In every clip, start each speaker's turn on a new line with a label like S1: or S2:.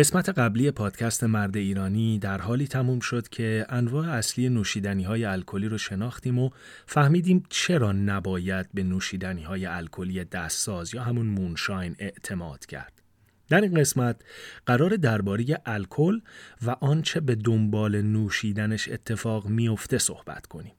S1: قسمت قبلی پادکست مرد ایرانی در حالی تموم شد که انواع اصلی نوشیدنی های الکلی رو شناختیم و فهمیدیم چرا نباید به نوشیدنی های الکلی دستساز یا همون مونشاین اعتماد کرد. در این قسمت قرار درباره الکل و آنچه به دنبال نوشیدنش اتفاق میافته صحبت کنیم.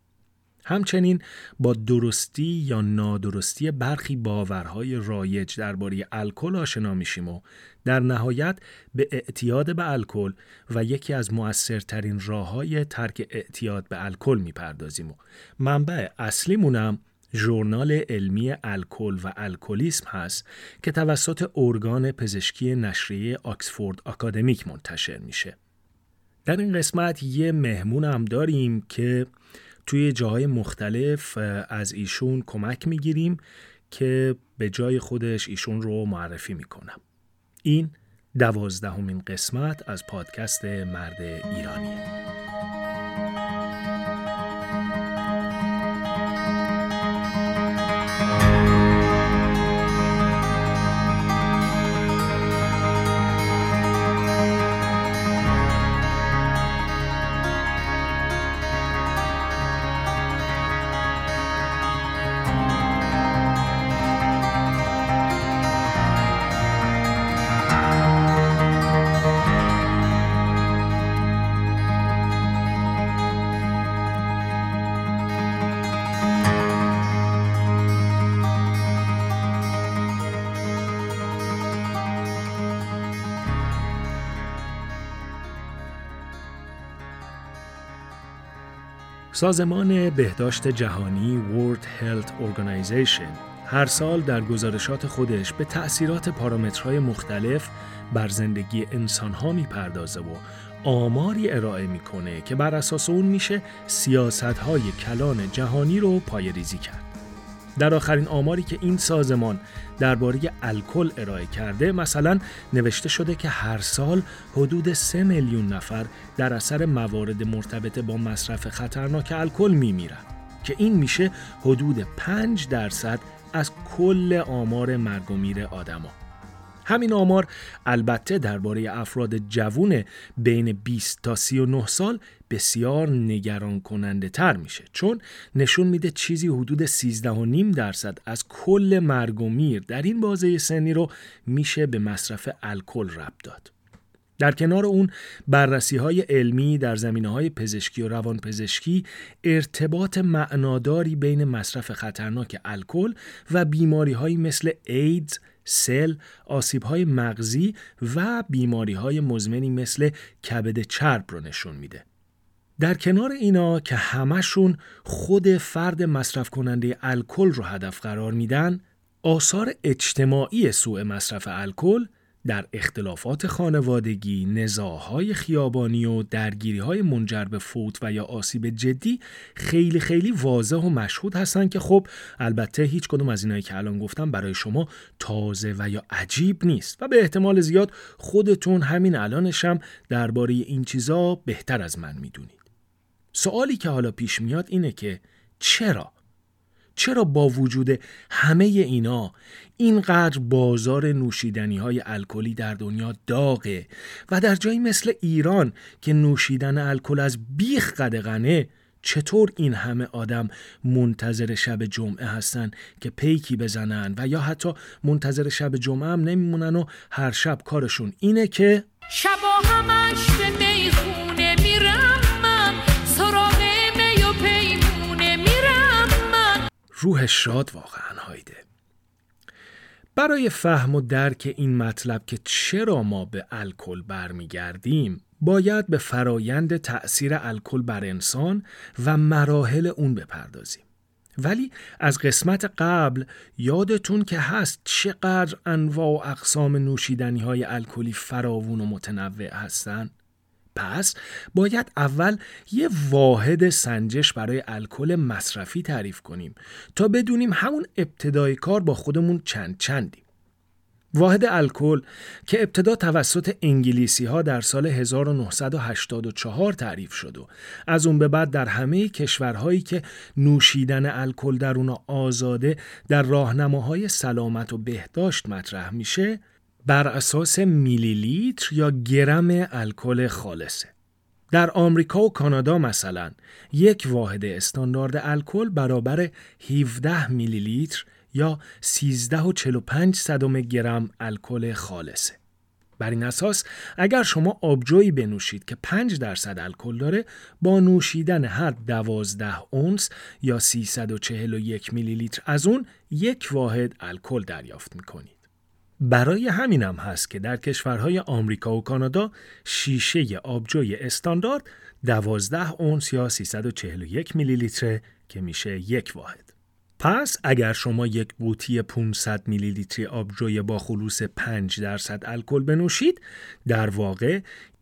S1: همچنین با درستی یا نادرستی برخی باورهای رایج درباره الکل آشنا میشیم و در نهایت به اعتیاد به الکل و یکی از مؤثرترین راههای ترک اعتیاد به الکل می‌پردازیم و منبع اصلیمونم ژورنال علمی الکل و الکلیسم هست که توسط ارگان پزشکی نشریه آکسفورد آکادمیک منتشر میشه. در این قسمت یه مهمون هم داریم که توی جاهای مختلف از ایشون کمک می‌گیریم که به جای خودش ایشون رو معرفی می‌کنم. این دوازدهمین قسمت از پادکست مرد ایرانیه. سازمان بهداشت جهانی World Health Organization هر سال در گزارشات خودش به تأثیرات پارامترهای مختلف بر زندگی انسانها می‌پردازه و آماری ارائه می‌کنه که بر اساس اون میشه سیاستهای کلان جهانی رو پایریزی کرد. در آخرین آماری که این سازمان درباره الکل ارائه کرده مثلا نوشته شده که هر سال حدود 3 میلیون نفر در اثر موارد مرتبط با مصرف خطرناک الکل میمیرن که این میشه حدود 5 درصد از کل آمار مرگ و میر آدما. همین آمار البته درباره افراد جوون بین 20 تا 39 سال بسیار نگران کننده تر میشه چون نشون میده چیزی حدود 13.5 درصد از کل مرگ و میر در این بازه سنی رو میشه به مصرف الکل ربط داد. در کنار اون بررسی های علمی در زمینه های پزشکی و روانپزشکی ارتباط معناداری بین مصرف خطرناک الکل و بیماری مثل ایدز، سل، آسیب های مغزی و بیماری های مزمنی مثل کبد چرب رو نشون میده. در کنار اینا که همشون خود فرد مصرف کننده الکل رو هدف قرار میدن، آثار اجتماعی سوء مصرف الکل در اختلافات خانوادگی، نزاهای خیابانی و درگیری های منجر به فوت و یا آسیب جدی خیلی خیلی واضح و مشهود هستن که خب البته هیچ کدوم از اینایی که الان گفتم برای شما تازه و یا عجیب نیست و به احتمال زیاد خودتون همین الانشم درباره این چیزا بهتر از من می‌دونید. سوالی که حالا پیش میاد اینه که چرا چرا با وجود همه اینا اینقدر بازار نوشیدنی های الکلی در دنیا داغه و در جایی مثل ایران که نوشیدن الکل از بیخ قدغنه چطور این همه آدم منتظر شب جمعه هستن که پیکی بزنن و یا حتی منتظر شب جمعه هم نمیمونن و هر شب کارشون اینه که شبا همش به می‌خونه. روح شاد واقعا هایده برای فهم و درک این مطلب که چرا ما به الکل برمیگردیم باید به فرایند تأثیر الکل بر انسان و مراحل اون بپردازیم. ولی از قسمت قبل یادتون که هست چقدر انواع و اقسام نوشیدنی های الکلی فراوون و متنوع هستند؟ پس باید اول یه واحد سنجش برای الکل مصرفی تعریف کنیم تا بدونیم همون ابتدای کار با خودمون چند چندیم. واحد الکل که ابتدا توسط انگلیسی ها در سال 1984 تعریف شد و از اون به بعد در همه کشورهایی که نوشیدن الکل در اونا آزاده در راهنماهای سلامت و بهداشت مطرح میشه بر اساس میلی لیتر یا گرم الکل خالصه. در آمریکا و کانادا مثلا یک واحد استاندارد الکل برابر 17 میلی لیتر یا 13 و 45 صدم گرم الکل خالصه. بر این اساس اگر شما آبجویی بنوشید که 5 درصد الکل داره با نوشیدن هر 12 اونس یا 341 میلی لیتر از اون یک واحد الکل دریافت می‌کنید. برای همینم هست که در کشورهای آمریکا و کانادا شیشه آبجوی استاندارد 12 اونس یا 341 میلی لیتر که میشه یک واحد. پس اگر شما یک قوطی 500 میلی لیتری آبجوی با خلوص 5 درصد الکل بنوشید در واقع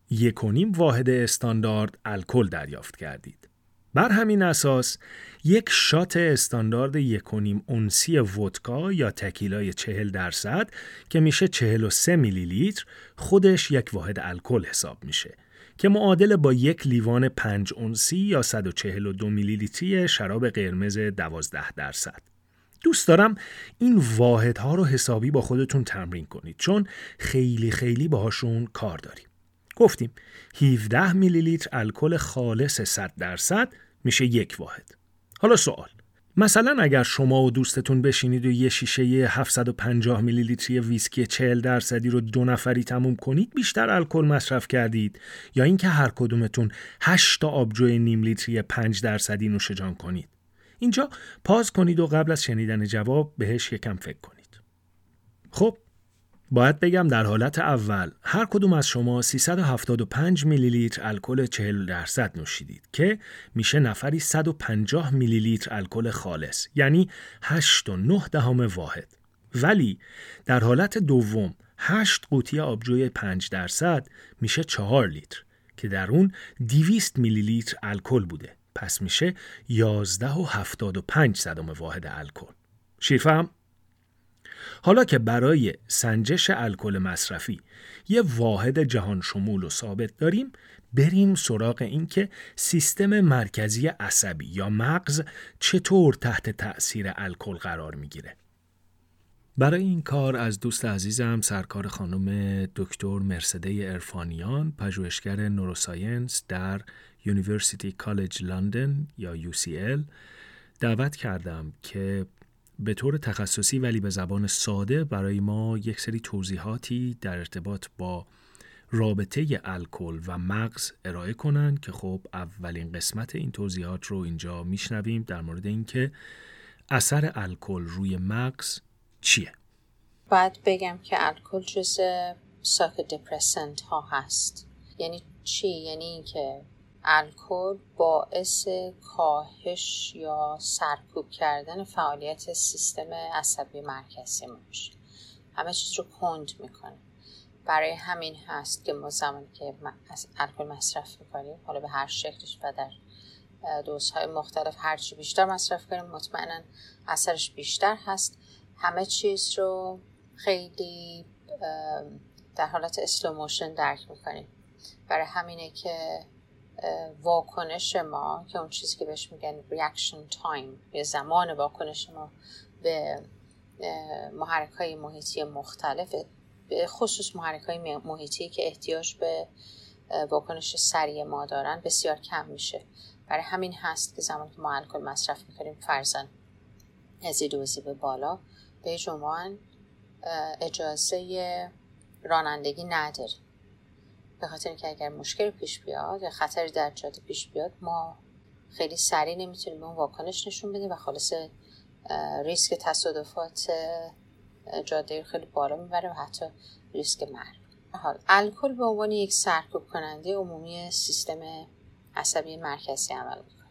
S1: یک واحد استاندارد الکل دریافت کردید. بر همین اساس یک شات استاندارد یکونیم اونسی ودکا یا تکیلای چهل درصد که میشه 43 میلی لیتر خودش یک واحد الکل حساب میشه که معادل با یک لیوان 5 اونسی یا 142 میلی لیتری شراب قرمز 12 درصد. دوست دارم این واحدها رو حسابی با خودتون تمرین کنید چون خیلی خیلی باهاشون کار داریم. گفتیم 17 میلی لیتر الکل خالص 100 درصد میشه یک واحد. حالا سوال مثلا اگر شما و دوستتون بشینید و یه شیشه 750 میلی لیتری ویسکی 40 درصدی رو دو نفری تموم کنید بیشتر الکل مصرف کردید. یا اینکه هر کدومتون 8 تا آبجوی نیم لیتری 5 درصدی نوش جان کنید. اینجا پاز کنید و قبل از شنیدن جواب بهش یکم فکر کنید. خب باید بگم در حالت اول هر کدوم از شما 375 میلی لیتر الکل 40 درصد نوشیدید که میشه نفری 150 میلی لیتر الکل خالص یعنی 8 و 9 دهم واحد. ولی در حالت دوم 8 قوطی آبجوی 5 درصد میشه 4 لیتر که در اون 200 میلی لیتر الکل بوده. پس میشه 11 و 75 صدم واحد الکل. شیرفهم؟ حالا که برای سنجش الکل مصرفی یه واحد جهان شمول و ثابت داریم بریم سراغ اینکه سیستم مرکزی عصبی یا مغز چطور تحت تأثیر الکل قرار می‌گیره. برای این کار از دوست عزیزم سرکار خانم دکتر مرسده ارفانیان پژوهشگر neuroscience در University College London یا UCL دعوت کردم که به طور تخصصی ولی به زبان ساده برای ما یک سری توضیحاتی در ارتباط با رابطه الکل و مغز ارائه کنن که خب اولین قسمت این توضیحات رو اینجا میشنویم در مورد اینکه اثر الکل روی مغز چیه.
S2: باید بگم که الکل جز ساک دپرسنت ها هست. یعنی چی؟ یعنی اینکه الکل باعث کاهش یا سرکوب کردن فعالیت سیستم عصبی مرکزی میشه. همه چیز رو کند می‌کنه. برای همین هست که ما زمانی که الکل مصرف می‌کنیم حالا به هر شکلش و در دوزهای مختلف هرچی بیشتر مصرف کنیم مطمئنا اثرش بیشتر هست. همه چیز رو خیلی در حالت slow motion درک می‌کنیم. برای همینه که واکنش ما که اون چیزی که بهش میگن reaction time یا زمان واکنش ما به محرک های محیطی مختلف به خصوص محرک های محیطی که احتیاج به واکنش سریع ما دارن بسیار کم میشه. برای همین هست که زمانی که ما الکل مصرف می‌کنیم فرزن ازیدوزی به بالا به جمان اجازه رانندگی نداریم به خاطر اینکه اگر مشکل پیش بیاد یا خطر در جاده پیش بیاد ما خیلی سریع نمی‌تونیم اون واکنش نشون بدیم و خالص ریسک تصادفات جاده خیلی بالا می‌بره و حتی ریسک مرگ. حال الکل به عنوان یک سرکوب کننده عمومی سیستم عصبی مرکزی عمل می‌کنه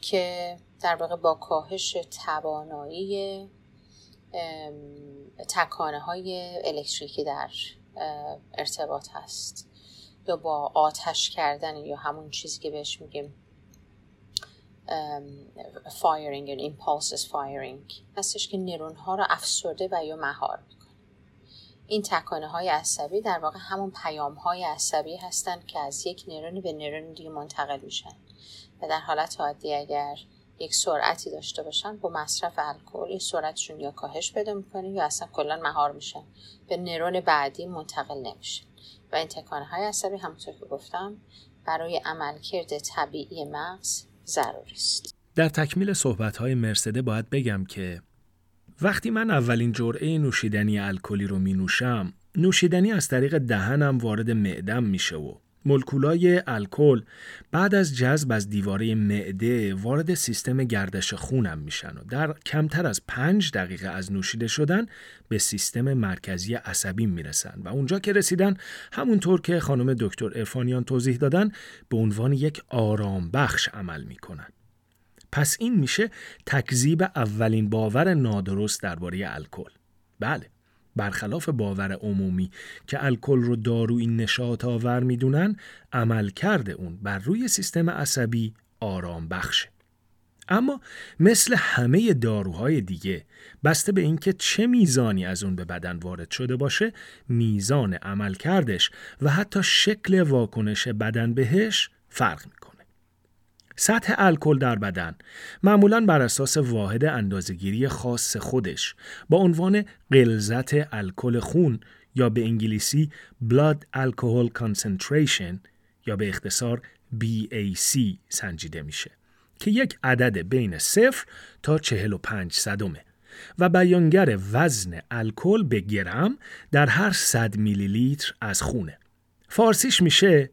S2: که در واقع با کاهش توانایی تکانه های الکتریکی در ارتباط هست. یا با آتش کردن یا همون چیزی که بهش میگیم firing یا impulses firing هستش که نرون ها رو افسرده و یا مهار می‌کنه. این تکانه های عصبی در واقع همون پیام های عصبی هستند که از یک نرونی به نرون دیگه منتقل میشن. و در حالت عادی اگر یک سرعتی داشته باشن با مصرف الکل این سرعتشون یا کاهش پیدا می‌کنه یا اصلا کلا مهار میشن. به نرون بعدی منتقل نمیشه و این تکانه های عصبی همونطور که گفتم برای عملکرد طبیعی مغز ضروری است.
S1: در تکمیل صحبت های مرسده باید بگم که وقتی من اولین جرعه نوشیدنی الکلی رو می نوشم نوشیدنی از طریق دهنم وارد معدم میشه و مولکولای الکل بعد از جذب از دیواره معده وارد سیستم گردش خونم میشن و در کمتر از پنج دقیقه از نوشیده شدن به سیستم مرکزی عصبی می‌رسن و اونجا که رسیدن همونطور که خانم دکتر ارفانیان توضیح دادن به عنوان یک آرام بخش عمل می‌کنن. پس این میشه تکذیب اولین باور نادرست درباره الکل. بله. برخلاف باور عمومی که الکل رو دارویی نشاط آور می‌دونن عمل کرده اون بر روی سیستم عصبی آرام بخشه. اما مثل همه داروهای دیگه بسته به اینکه چه میزانی از اون به بدن وارد شده باشه میزان عمل کردش و حتی شکل واکنش بدن بهش فرق می‌کنه. سطح الکل در بدن. معمولا بر اساس واحد اندازهگیری خاص خودش. با عنوان غلظت الکل خون یا به انگلیسی Blood Alcohol Concentration یا به اختصار BAC سنجیده میشه که یک عدد بین صفر تا 45 صدمه. و بیانگر وزن الکل به گرم در هر 100 میلی لیتر از خونه. فارسیش میشه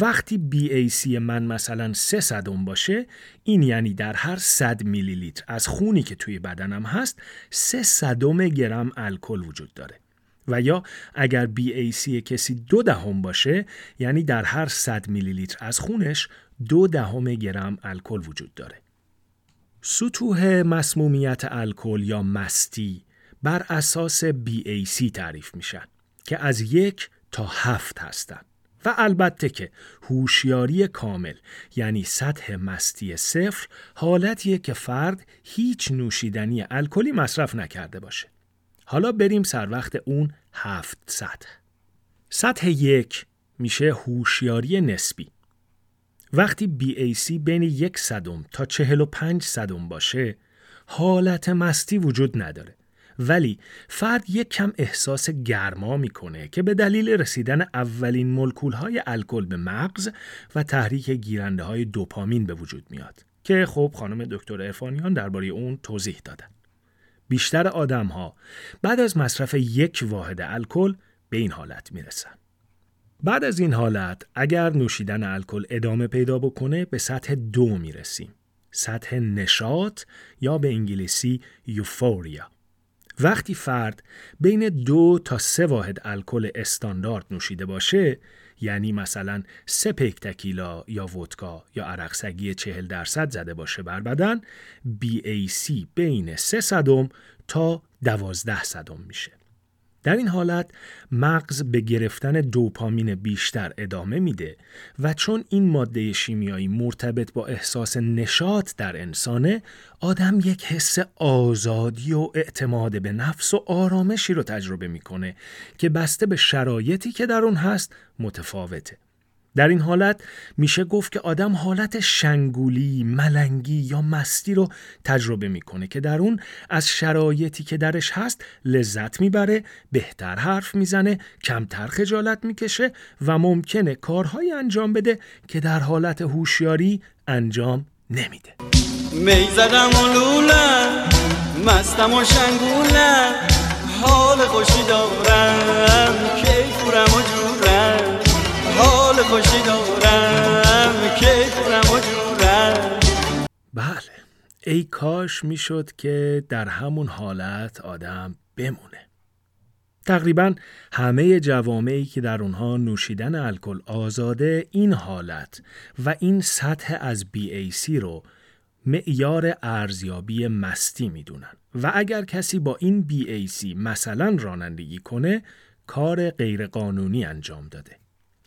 S1: وقتی BAC من مثلا سه صدم باشه این یعنی در هر 100 میلی لیتر از خونی که توی بدنم هست سه صدم گرم الکل وجود داره. و یا اگر BAC کسی دو دهم باشه یعنی در هر 100 میلی لیتر از خونش دو دهم گرم الکل وجود داره. سطوح مسمومیت الکل یا مستی بر اساس BAC تعریف میشن که از یک تا هفت هستند. و البته که هوشیاری کامل یعنی سطح مستی صفر حالتیه که فرد هیچ نوشیدنی الکلی مصرف نکرده باشه. حالا بریم سر وقت اون هفت سطح. سطح یک میشه هوشیاری نسبی. وقتی BAC بین یک صدم تا چهل و پنج صدم باشه حالت مستی وجود نداره. ولی فرد یک کم احساس گرما می‌کنه که به دلیل رسیدن اولین ملکول های الکل به مغز و تحریک گیرنده های دوپامین به وجود میاد که خب خانم دکتر ارفانیان درباره اون توضیح دادن. بیشتر آدم ها بعد از مصرف یک واحد الکل به این حالت می‌رسن. بعد از این حالت اگر نوشیدن الکل ادامه پیدا بکنه به سطح دو می‌رسیم. سطح نشاط یا به انگلیسی یوفوریا وقتی فرد بین دو تا سه واحد الکل استاندارد نوشیده باشه یعنی مثلا سه پیک تکیلا یا ودکا یا عرق سگی چهل درصد زده باشه بر بدن BAC بین سه صدم تا دوازده صدم میشه. در این حالت مغز به گرفتن دوپامین بیشتر ادامه میده و چون این ماده شیمیایی مرتبط با احساس نشاط در انسانه آدم یک حس آزادی و اعتماد به نفس و آرامشی رو تجربه می‌کنه که بسته به شرایطی که در اون هست متفاوته. در این حالت میشه گفت که آدم حالت شنگولی، ملنگی یا مستی رو تجربه می‌کنه که در اون از شرایطی که درش هست لذت می‌بره، بهتر حرف می‌زنه، کمتر خجالت می‌کشه و ممکنه کارهایی انجام بده که در حالت هوشیاری انجام نمیده. می‌زدم و لولم مستم و شنگولم حال خوشی دارم کیفورم و خوشی دارم جورم. بله ای کاش می‌شد که در همون حالت آدم بمونه. تقریبا همه جوامعی که در اونها نوشیدن الکل آزاده این حالت و این سطح از BAC رو معیار ارزیابی مستی می‌دونن. و اگر کسی با این BAC مثلا رانندگی کنه کار غیرقانونی انجام داده.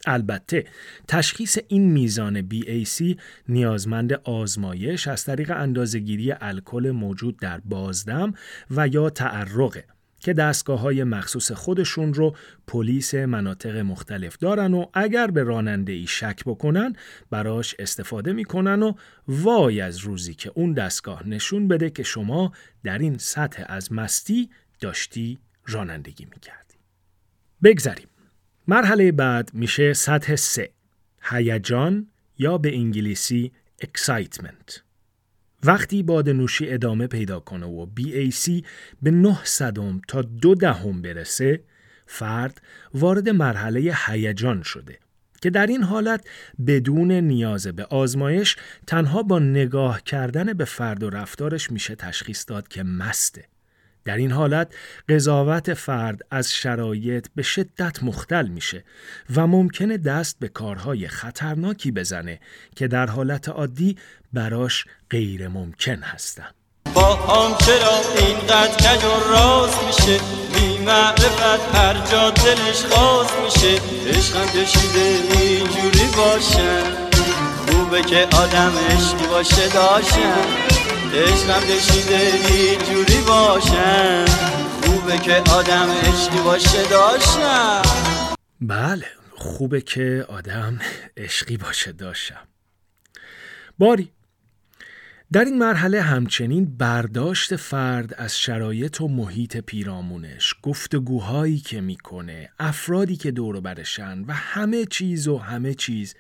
S1: البته تشخیص این میزان BAC نیازمند آزمایش از طریق اندازهگیری الکل موجود در بازدم و یا تعرقه که دستگاه های مخصوص خودشون رو پلیس مناطق مختلف دارن و اگر به راننده ای شک بکنن براش استفاده می‌کنن و وای از روزی که اون دستگاه نشون بده که شما در این سطح از مستی داشتی رانندگی می‌کردی. بگذریم. مرحله بعد میشه سطح سه. هیجان یا به انگلیسی excitement. وقتی باد نوشی ادامه پیدا کنه و BAC به 9 صدم تا دو دهم برسه فرد وارد مرحله هیجان شده که در این حالت بدون نیاز به آزمایش تنها با نگاه کردن به فرد و رفتارش میشه تشخیص داد که مسته در این حالت قضاوت فرد از شرایط به شدت مختل میشه و ممکنه دست به کارهای خطرناکی بزنه که در حالت عادی براش غیر ممکن هستن.
S3: با هم چرا اینقدر کج و راست میشه بی معرفت هر جا دلش خواست میشه. عشقم کشیده اینجوری باشه خوبه که آدم عشقی باشه داشتن عشقم کشیده اینجوری باشم. خوبه که آدم عشقی باشه داشتم.
S1: بله خوبه که آدم عشقی باشه داشتم. باری در این مرحله همچنین برداشت فرد از شرایط و محیط پیرامونش گفتگوهایی که می‌کنه افرادی که دور برشن و همه چیز و همه چیز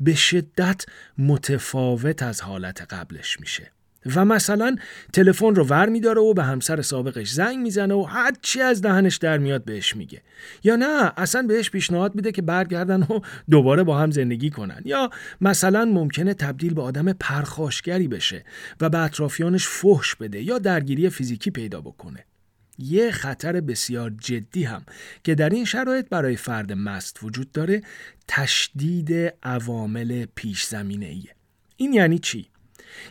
S1: به شدت متفاوت از حالت قبلش میشه. و مثلا تلفن رو ور میداره و به همسر سابقش زنگ می‌زنه و هر چی از دهنش در میاد بهش میگه یا نه اصلا بهش پیشنهاد میده که برگردن و دوباره با هم زندگی کنن یا مثلا ممکنه تبدیل به آدم پرخاشگری بشه و به اطرافیانش فحش بده یا درگیری فیزیکی پیدا بکنه یه خطر بسیار جدی هم که در این شرایط برای فرد مست وجود داره تشدید عوامل پیش زمینه ایه. این یعنی چی؟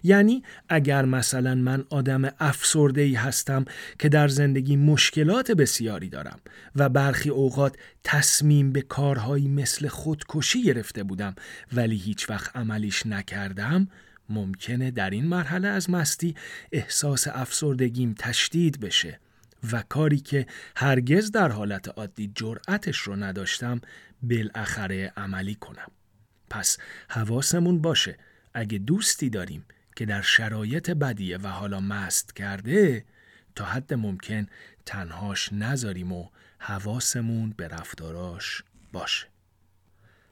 S1: یعنی اگر مثلا من آدم افسرده ای هستم که در زندگی مشکلات بسیاری دارم و برخی اوقات تصمیم به کارهایی مثل خودکشی گرفته بودم ولی هیچ وقت عملیش نکردم ممکنه در این مرحله از مستی احساس افسردگیم تشدید بشه و کاری که هرگز در حالت عادی جرأتش رو نداشتم بالاخره عملی کنم. پس حواسمون باشه اگه دوستی داریم که در شرایط بدیه و حالا مست کرده تا حد ممکن تنهاش نذاریم و حواسمون به رفتاراش باشه.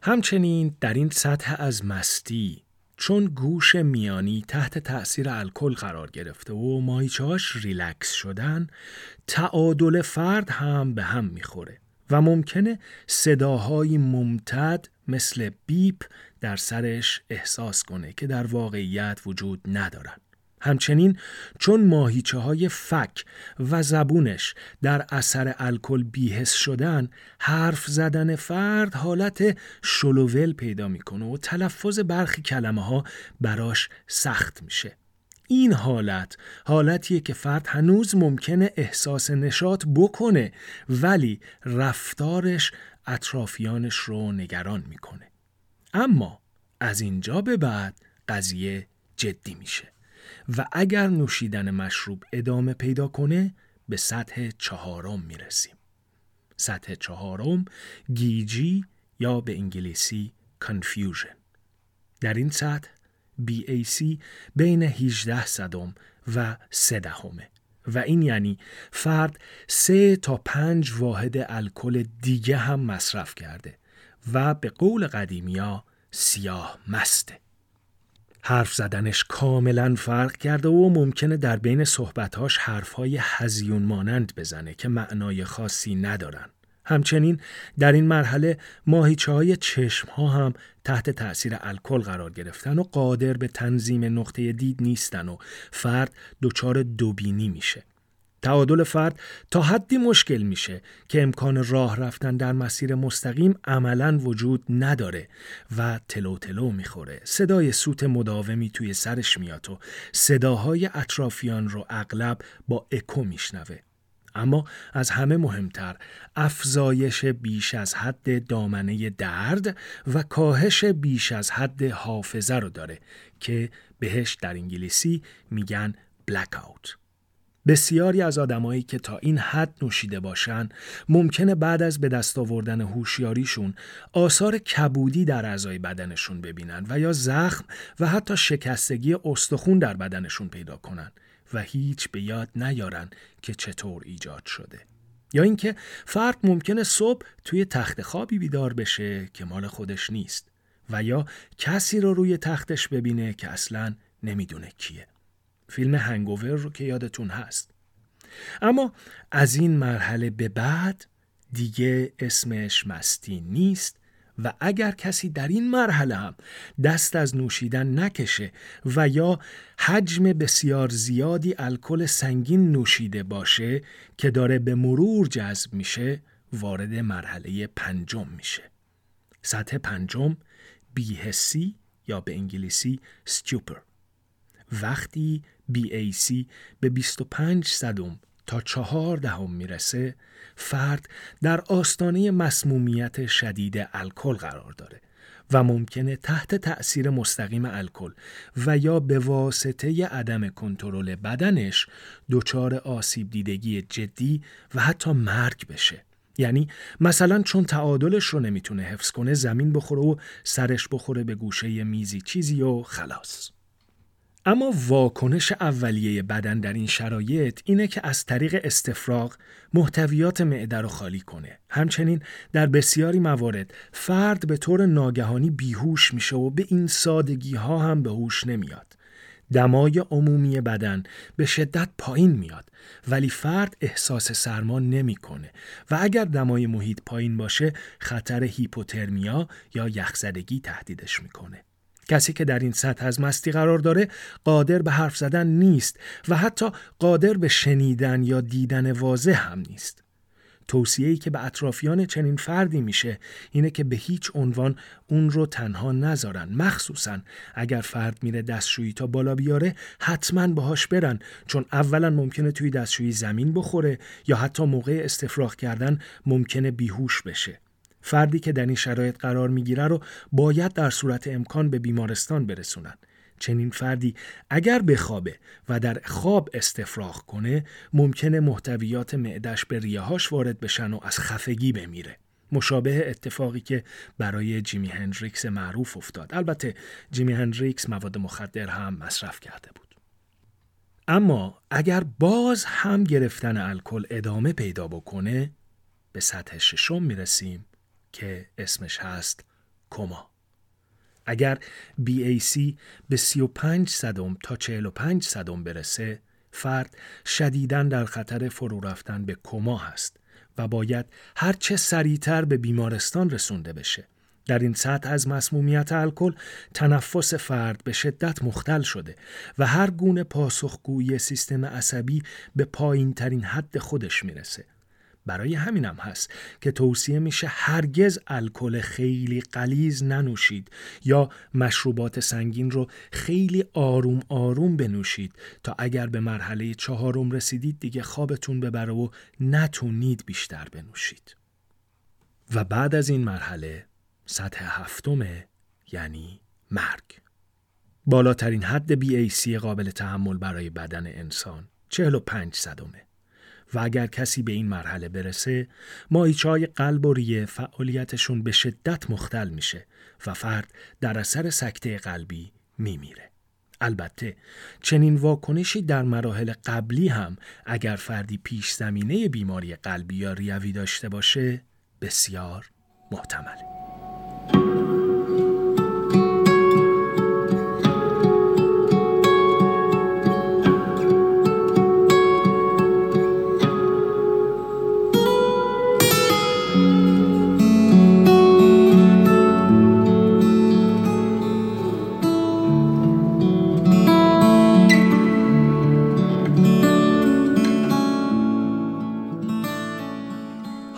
S1: همچنین در این سطح از مستی چون گوش میانی تحت تأثیر الکل قرار گرفته و ماهیچهاش ریلکس شدن تعادل فرد هم به هم می‌خوره و ممکنه صداهای ممتد مثل بیپ در سرش احساس کنه که در واقعیت وجود ندارن. همچنین چون ماهیچه های فک و زبونش در اثر الکل بیهس شدن حرف زدن فرد حالت شلوول پیدا می‌کنه و تلفظ برخی کلمه ها براش سخت میشه این حالت حالتیه که فرد هنوز ممکنه احساس نشاط بکنه ولی رفتارش اطرافیانش رو نگران می‌کنه. اما از اینجا به بعد قضیه جدی میشه و اگر نوشیدن مشروب ادامه پیدا کنه به سطح چهارم می‌رسیم. سطح چهارم گیجی یا به انگلیسی confusion. در این سطح BAC بین 18 صدم و 3 دهمه و این یعنی فرد سه تا پنج واحد الکل دیگه هم مصرف کرده و به قول قدیمیا سیاه مسته. حرف زدنش کاملا فرق کرده و ممکنه در بین صحبتهاش حرفهای هزیون مانند بزنه که معنای خاصی ندارن. همچنین در این مرحله ماهیچه های چشم ها هم تحت تأثیر الکل قرار گرفتن و قادر به تنظیم نقطه دید نیستن و فرد دچار دوبینی میشه. تعادل فرد تا حدی مشکل میشه که امکان راه رفتن در مسیر مستقیم عملا وجود نداره و تلو تلو می‌خوره صدای سوت مداومی توی سرش میاد و صداهای اطرافیان رو اغلب با اکو میشنوه اما از همه مهمتر افزایش بیش از حد دامنه درد و کاهش بیش از حد حافظه رو داره که بهش در انگلیسی میگن بلک بسیاری از آدمایی که تا این حد نوشیده باشن ممکنه بعد از به دست آوردن هوشیاریشون آثار کبودی در اعضای بدنشون ببینن و یا زخم و حتی شکستگی استخون در بدنشون پیدا کنن. و هیچ به یاد نیارن که چطور ایجاد شده. یا اینکه فرد ممکنه صبح توی تخت خوابی بیدار بشه که مال خودش نیست و یا کسی رو روی تختش ببینه که اصلا نمی‌دونه کیه. فیلم هنگوور رو که یادتون هست. اما از این مرحله به بعد دیگه اسمش مستی نیست و اگر کسی در این مرحله هم دست از نوشیدن نکشه و یا حجم بسیار زیادی الکل سنگین نوشیده باشه که داره به مرور جذب میشه وارد مرحله پنجم میشه. سطح پنجم بیهسی یا به انگلیسی stupor. وقتی BAC به 25 صدم تا چهار دهم می‌رسه فرد در آستانه مسمومیت شدید الکل قرار داره و ممکنه تحت تأثیر مستقیم الکل و یا به واسطه عدم کنترل بدنش دچار آسیب دیدگی جدی و حتی مرگ بشه. یعنی مثلا چون تعادلش رو نمی‌تونه حفظ کنه زمین بخوره و سرش بخوره به گوشه میزی چیزی و خلاص. اما واکنش اولیه بدن در این شرایط اینه که از طریق استفراغ محتویات معده رو خالی کنه. همچنین در بسیاری موارد فرد به طور ناگهانی بیهوش میشه و به این سادگی ها هم به هوش نمیاد. دمای عمومی بدن به شدت پایین میاد ولی فرد احساس سرما نمی‌کنه و اگر دمای محیط پایین باشه خطر هیپوترمیا یا یخزدگی تهدیدش می‌کنه. کسی که در این سطح از مستی قرار داره قادر به حرف زدن نیست و حتی قادر به شنیدن یا دیدن واضح هم نیست. توصیه‌ای که به اطرافیان چنین فردی میشه اینه که به هیچ عنوان اون رو تنها نذارن مخصوصا اگر فرد میره دستشویی تا بالا بیاره حتما باهاش برن چون اولا ممکنه توی دستشویی زمین بخوره یا حتی موقع استفراغ کردن ممکنه بیهوش بشه فردی که در این شرایط قرار می‌گیره رو باید در صورت امکان به بیمارستان برسونن. چنین فردی اگر بخوابه و در خواب استفراغ کنه ممکنه محتویات معدش به ریهاش وارد بشن و از خفگی بمیره. مشابه اتفاقی که برای جیمی هندریکس معروف افتاد. البته جیمی هندریکس مواد مخدر هم مصرف کرده بود. اما اگر باز هم گرفتن الکل ادامه پیدا بکنه به سطح ششم می‌رسیم که اسمش هست کما اگر BAC به 35 صدم تا 45 صدم برسه فرد شدیداً در خطر فرو رفتن به کما هست و باید هرچه سریعتر به بیمارستان رسونده بشه. در این سطح از مسمومیت الکل تنفس فرد به شدت مختل شده و هر گونه پاسخگویی سیستم عصبی به پایین ترین حد خودش می‌رسه. برای همینم هست که توصیه میشه هرگز الکل خیلی قلیز ننوشید یا مشروبات سنگین رو خیلی آروم آروم بنوشید تا اگر به مرحله چهارم رسیدید دیگه خوابتون ببره و نتونید بیشتر بنوشید. و بعد از این مرحله سطح هفتمه یعنی مرگ. بالاترین حد BAC قابل تحمل برای بدن انسان 45 صدمه. و اگر کسی به این مرحله برسه مایچه های قلب و ریه فعالیتشون به شدت مختل میشه و فرد در اثر سکته قلبی میمیره. البته چنین واکنشی در مراحل قبلی هم اگر فردی پیش زمینه بیماری قلبی یا ریوی داشته باشه بسیار محتمله.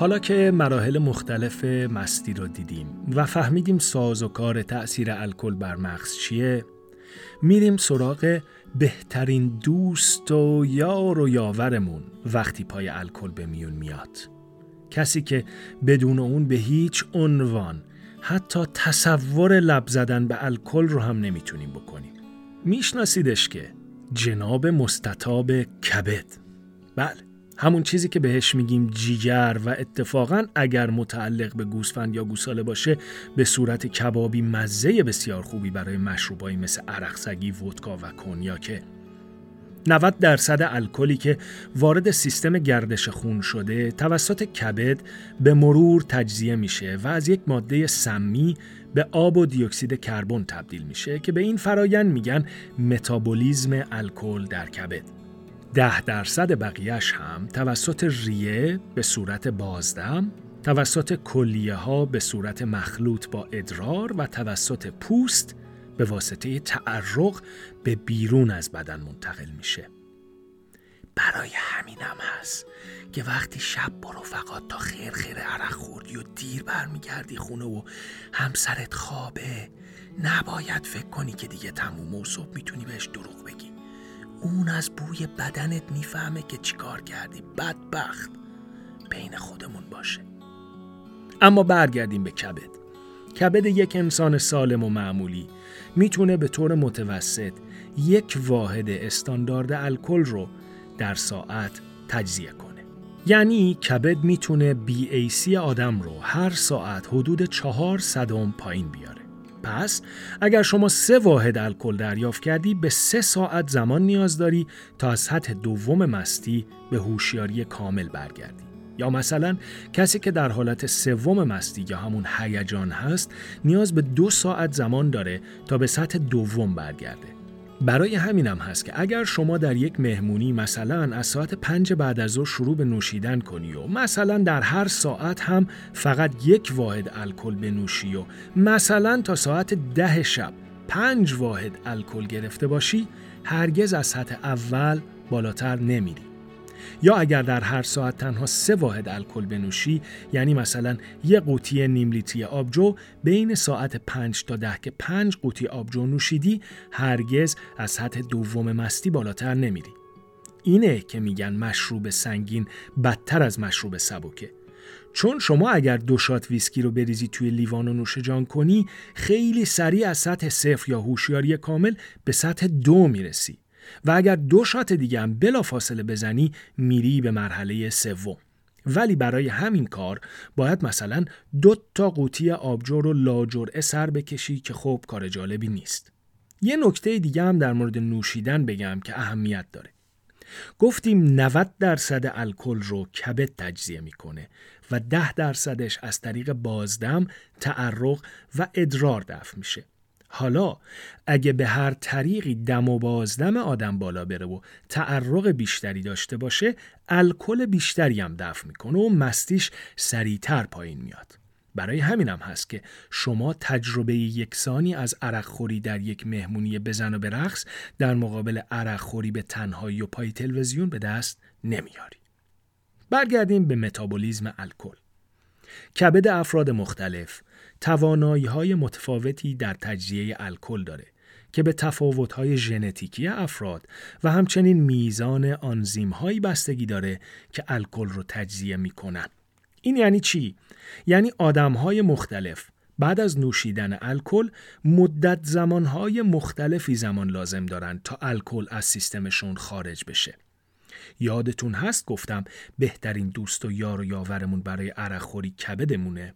S1: حالا که مراحل مختلف مستی رو دیدیم و فهمیدیم ساز و کار تأثیر الکل بر مغز چیه میریم سراغ بهترین دوست و یار و یاورمون وقتی پای الکل به میون میاد. کسی که بدون اون به هیچ عنوان حتی تصور لب زدن به الکل رو هم نمی‌تونیم بکنیم. میشناسیدش که جناب مستطاب کبد. بله. همون چیزی که بهش میگیم جیگر و اتفاقا اگر متعلق به گوسفند یا گوساله باشه به صورت کبابی مزه بسیار خوبی برای مشروبایی مثل عرقسگی، ودکا و کنیاکه 90 درصد الکلی که وارد سیستم گردش خون شده توسط کبد به مرور تجزیه میشه و از یک ماده سمی به آب و دیوکسید کربن تبدیل میشه که به این فرایند میگن متابولیزم الکل در کبد. ده درصد بقیهش هم توسط ریه به صورت بازدم، توسط کلیه ها به صورت مخلوط با ادرار و توسط پوست به واسطه تعرق به بیرون از بدن منتقل میشه. برای همینم هست که وقتی شب با رفقات تا خیر خیر عرق خوردی و دیر برمیگردی خونه و همسرت خوابه نباید فکر کنی که دیگه تموم و صبح می‌تونی بهش دروغ بگی. اون از بوی بدنت می‌فهمه که چیکار کردی. بدبخت. بین خودمون باشه. اما برگردیم به کبد. کبد یک انسان سالم و معمولی. می‌تونه به طور متوسط یک واحد استاندارد الکل رو در ساعت تجزیه کنه. یعنی کبد می‌تونه BAC آدم رو هر ساعت حدود چهار صدم پایین بیاره. پس اگر شما سه واحد الکل دریافت کردی به سه ساعت زمان نیاز داری تا از سطح دوم مستی به هوشیاری کامل برگردی. یا مثلا کسی که در حالت سوم مستی یا همون هیجان هست نیاز به دو ساعت زمان داره تا به سطح دوم برگرده برای همینم هست که اگر شما در یک مهمونی مثلا از ساعت پنج بعد از ظهر شروع به نوشیدن کنی و مثلا در هر ساعت هم فقط یک واحد الکل بنوشی و مثلا تا ساعت ده شب پنج واحد الکل گرفته باشی هرگز از سطح اول بالاتر نمیری. یا اگر در هر ساعت تنها سه واحد الکل بنوشی یعنی مثلا یه قوطی نیم لیتری آبجو بین ساعت 5 تا ده که 5 قوطی آبجو نوشیدی هرگز از سطح دوم مستی بالاتر نمیری. اینه که میگن مشروب سنگین بدتر از مشروب سبکه. چون شما اگر دو shot ویسکی رو بریزی توی لیوان و نوش جان کنی خیلی سریع از سطح صفر یا هوشیاری کامل به سطح دو می‌رسی. و اگر دو shot دیگه هم بلافاصله بزنی میری به مرحله سوم. ولی برای همین کار باید مثلا دو تا قوطی آبجو رو لاجرعه سر بکشی که خب کار جالبی نیست. یه نکته دیگه هم در مورد نوشیدن بگم که اهمیت داره. گفتیم 90 درصد الکل رو کبد تجزیه می‌کنه و 10 درصدش از طریق بازدم، تعرق و ادرار دفع میشه. حالا اگه به هر طریقی دم و بازدم آدم بالا بره و تعرق بیشتری داشته باشه الکل بیشتری هم دفع می‌کنه و مستیش سریعتر پایین میاد برای همینم هست که شما تجربه یکسانی از عرق خوری در یک مهمونی بزن و برقص در مقابل عرق خوری به تنهایی و پای تلویزیون به دست نمیاری. برگردیم به متابولیزم الکل. کبد افراد مختلف توانایی های متفاوتی در تجزیه الکل داره که به تفاوت های ژنتیکی افراد و همچنین میزان آنزیم هایی بستگی داره که الکل رو تجزیه می‌کنن. این یعنی چی؟ یعنی آدم های مختلف بعد از نوشیدن الکل مدت زمانهای مختلفی زمان لازم دارن تا الکل از سیستمشون خارج بشه. یادتون هست گفتم بهترین دوست و یار و یاورمون برای عرق خوری کبدمونه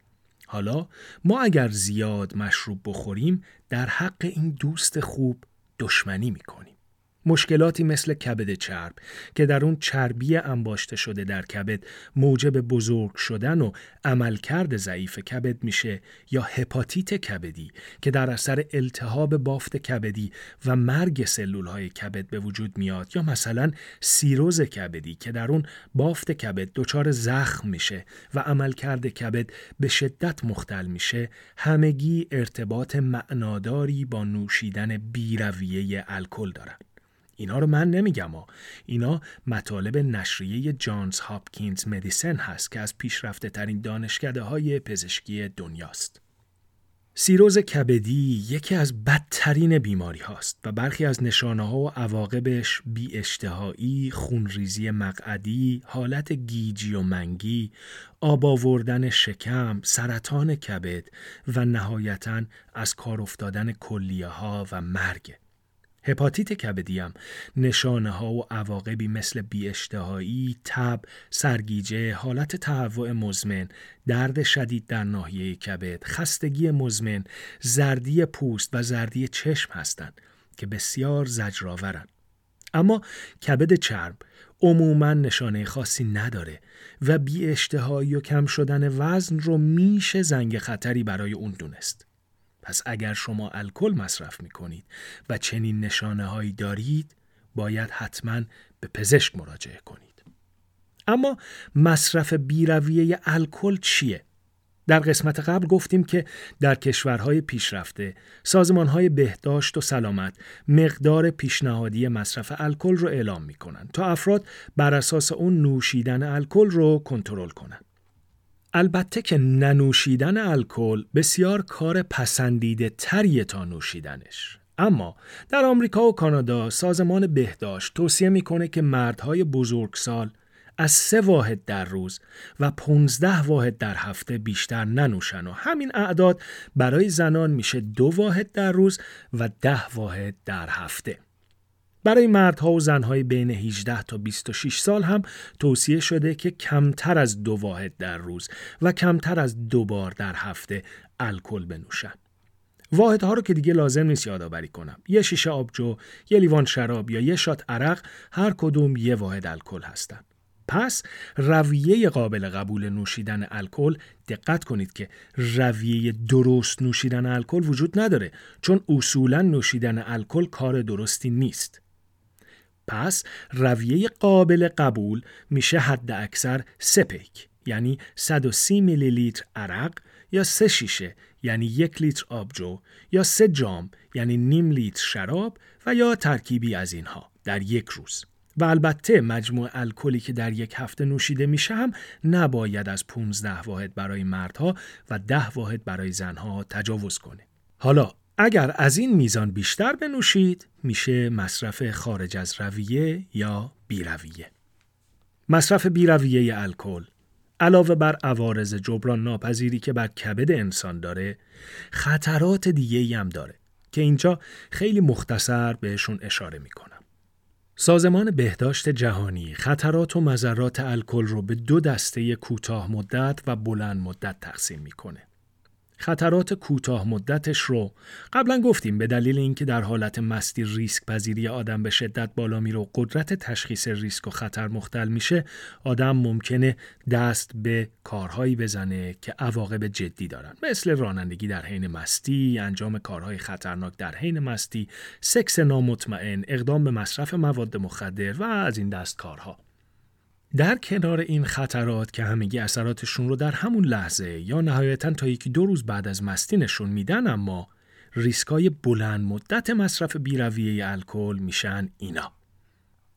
S1: حالا ما اگر زیاد مشروب بخوریم در حق این دوست خوب دشمنی می‌کنیم. مشکلاتی مثل کبد چرب که در اون چربی انباشته شده در کبد موجب بزرگ شدن و عملکرد ضعیف کبد میشه یا هپاتیت کبدی که در اثر التهاب بافت کبدی و مرگ سلول های کبد به وجود میاد یا مثلا سیروز کبدی که در اون بافت کبد دچار زخم میشه و عملکرد کبد به شدت مختل میشه همگی ارتباط معناداری با نوشیدن بیرویه الکل دارند اینا رو من نمیگم ها. اینا مطالب نشریه جانز هاپکینز مدیسن هست که از پیشرفته ترین دانشکده های پزشکی دنیاست. سیروز کبدی یکی از بدترین بیماری هاست و برخی از نشانه ها و عواقبش بی اشتهایی، خونریزی مقعدی، حالت گیجی و منگی، آب آوردن شکم، سرطان کبد و نهایتا از کار افتادن کلیه ها و مرگ. هپاتیت کبدی هم نشانه ها و عواقبی مثل بیاشتهایی، تب، سرگیجه، حالت تهوع مزمن، درد شدید در ناحیه کبد، خستگی مزمن، زردی پوست و زردی چشم هستند که بسیار زجرآورند. اما کبد چرب عموما نشانه خاصی نداره و بی اشتهایی و کم شدن وزن رو میشه زنگ خطری برای اون دونست. پس اگر شما الکل مصرف می کنید و چنین نشانه هایی دارید باید حتما به پزشک مراجعه کنید. اما مصرف بیرویه الکل چیه؟ در قسمت قبل گفتیم که در کشورهای پیشرفته سازمانهای بهداشت و سلامت مقدار پیشنهادی مصرف الکل رو اعلام می کنند تا افراد بر اساس اون نوشیدن الکل رو کنترل کنند. البته که ننوشیدن الکل بسیار کار پسندیده تریه تا نوشیدنش. اما در آمریکا و کانادا سازمان بهداشت توصیه می‌کنه که مردهای بزرگسال از سه واحد در روز و 15 واحد در هفته بیشتر ننوشن و همین اعداد برای زنان میشه دو واحد در روز و ده واحد در هفته. برای مردها و زنهای بین 18 تا 26 سال هم توصیه شده که کمتر از دو واحد در روز و کمتر از دو بار در هفته الکل بنوشن. واحدها رو که دیگه لازم نیست یادآوری کنم. یه شیشه آبجو، یه لیوان شراب یا یه شات عرق هر کدوم یه واحد الکل هستند. پس رویه قابل قبول نوشیدن الکل دقت کنید که رویه درست نوشیدن الکل وجود نداره چون اصولا نوشیدن الکل کار درستی نیست. پس رویه قابل قبول میشه حد اکثر سه پیک یعنی 130 میلی لیتر عرق یا سه شیشه یعنی یک لیتر آبجو یا سه جام یعنی نیم لیتر شراب و یا ترکیبی از اینها در یک روز. و البته مجموع الکلی که در یک هفته نوشیده میشه هم نباید از 15 واحد برای مردها و 10 واحد برای زنها تجاوز کنه. حالا اگر از این میزان بیشتر بنوشید میشه مصرف خارج از رویه یا بیرویه. مصرف بیرویه الکل علاوه بر عوارض جبران ناپذیری که بر کبد انسان داره خطرات دیگه هم داره که اینجا خیلی مختصر بهشون اشاره می‌کنم. سازمان بهداشت جهانی خطرات و مذرات الکل رو به دو دسته کوتاه مدت و بلند مدت تقسیم می‌کنه. خطرات کوتاه مدتش رو. قبلا گفتیم به دلیل اینکه در حالت مستی ریسک پذیری آدم به شدت بالا میره و قدرت تشخیص ریسک و خطر مختل میشه آدم ممکنه دست به کارهایی بزنه که عواقب جدی دارن. مثل رانندگی در حین مستی انجام کارهای خطرناک در حین مستی سکس نامطمئن اقدام به مصرف مواد مخدر و از این دست کارها در کنار این خطرات که همگی اثراتشون رو در همون لحظه یا نهایتا تا یکی دو روز بعد از مستی نشون میدن اما ریسکای بلند مدت مصرف بیرویه الکل میشن اینا.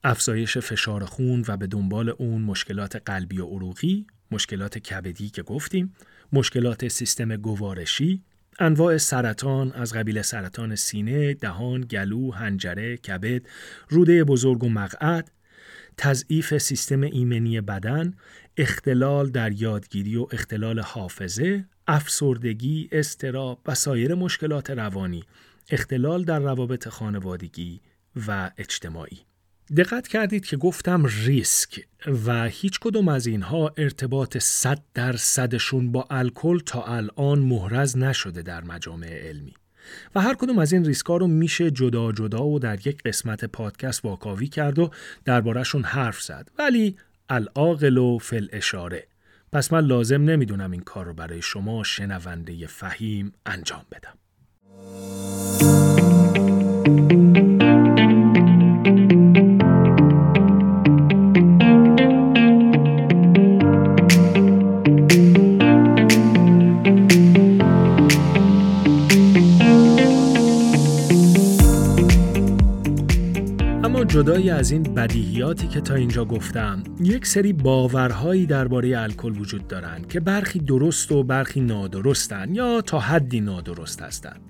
S1: افزایش فشار خون و به دنبال اون مشکلات قلبی و عروقی مشکلات کبدی که گفتیم مشکلات سیستم گوارشی انواع سرطان از قبیل سرطان سینه، دهان، گلو، هنجره، کبد، روده بزرگ و مقعد، تضعیف سیستم ایمنی بدن، اختلال در یادگیری و اختلال حافظه، افسردگی، استراب و سایر مشکلات روانی، اختلال در روابط خانوادگی و اجتماعی. دقت کردید که گفتم ریسک و هیچ کدوم از اینها ارتباط صد درصدشون با الکل تا الان محرز نشده در مجامع علمی. و هر کدوم از این ریسکا رو میشه جدا جدا و در یک قسمت پادکست واکاوی کرد و دربارهشون حرف زد. ولی العاقل و فل اشاره پس من لازم نمی‌دونم این کار رو برای شما شنونده فهیم انجام بدم. جدای از این بدیهیاتی که تا اینجا گفتم یک سری باورهایی درباره الکل وجود دارند که برخی درست و برخی نادرستن یا تا حدی نادرست هستند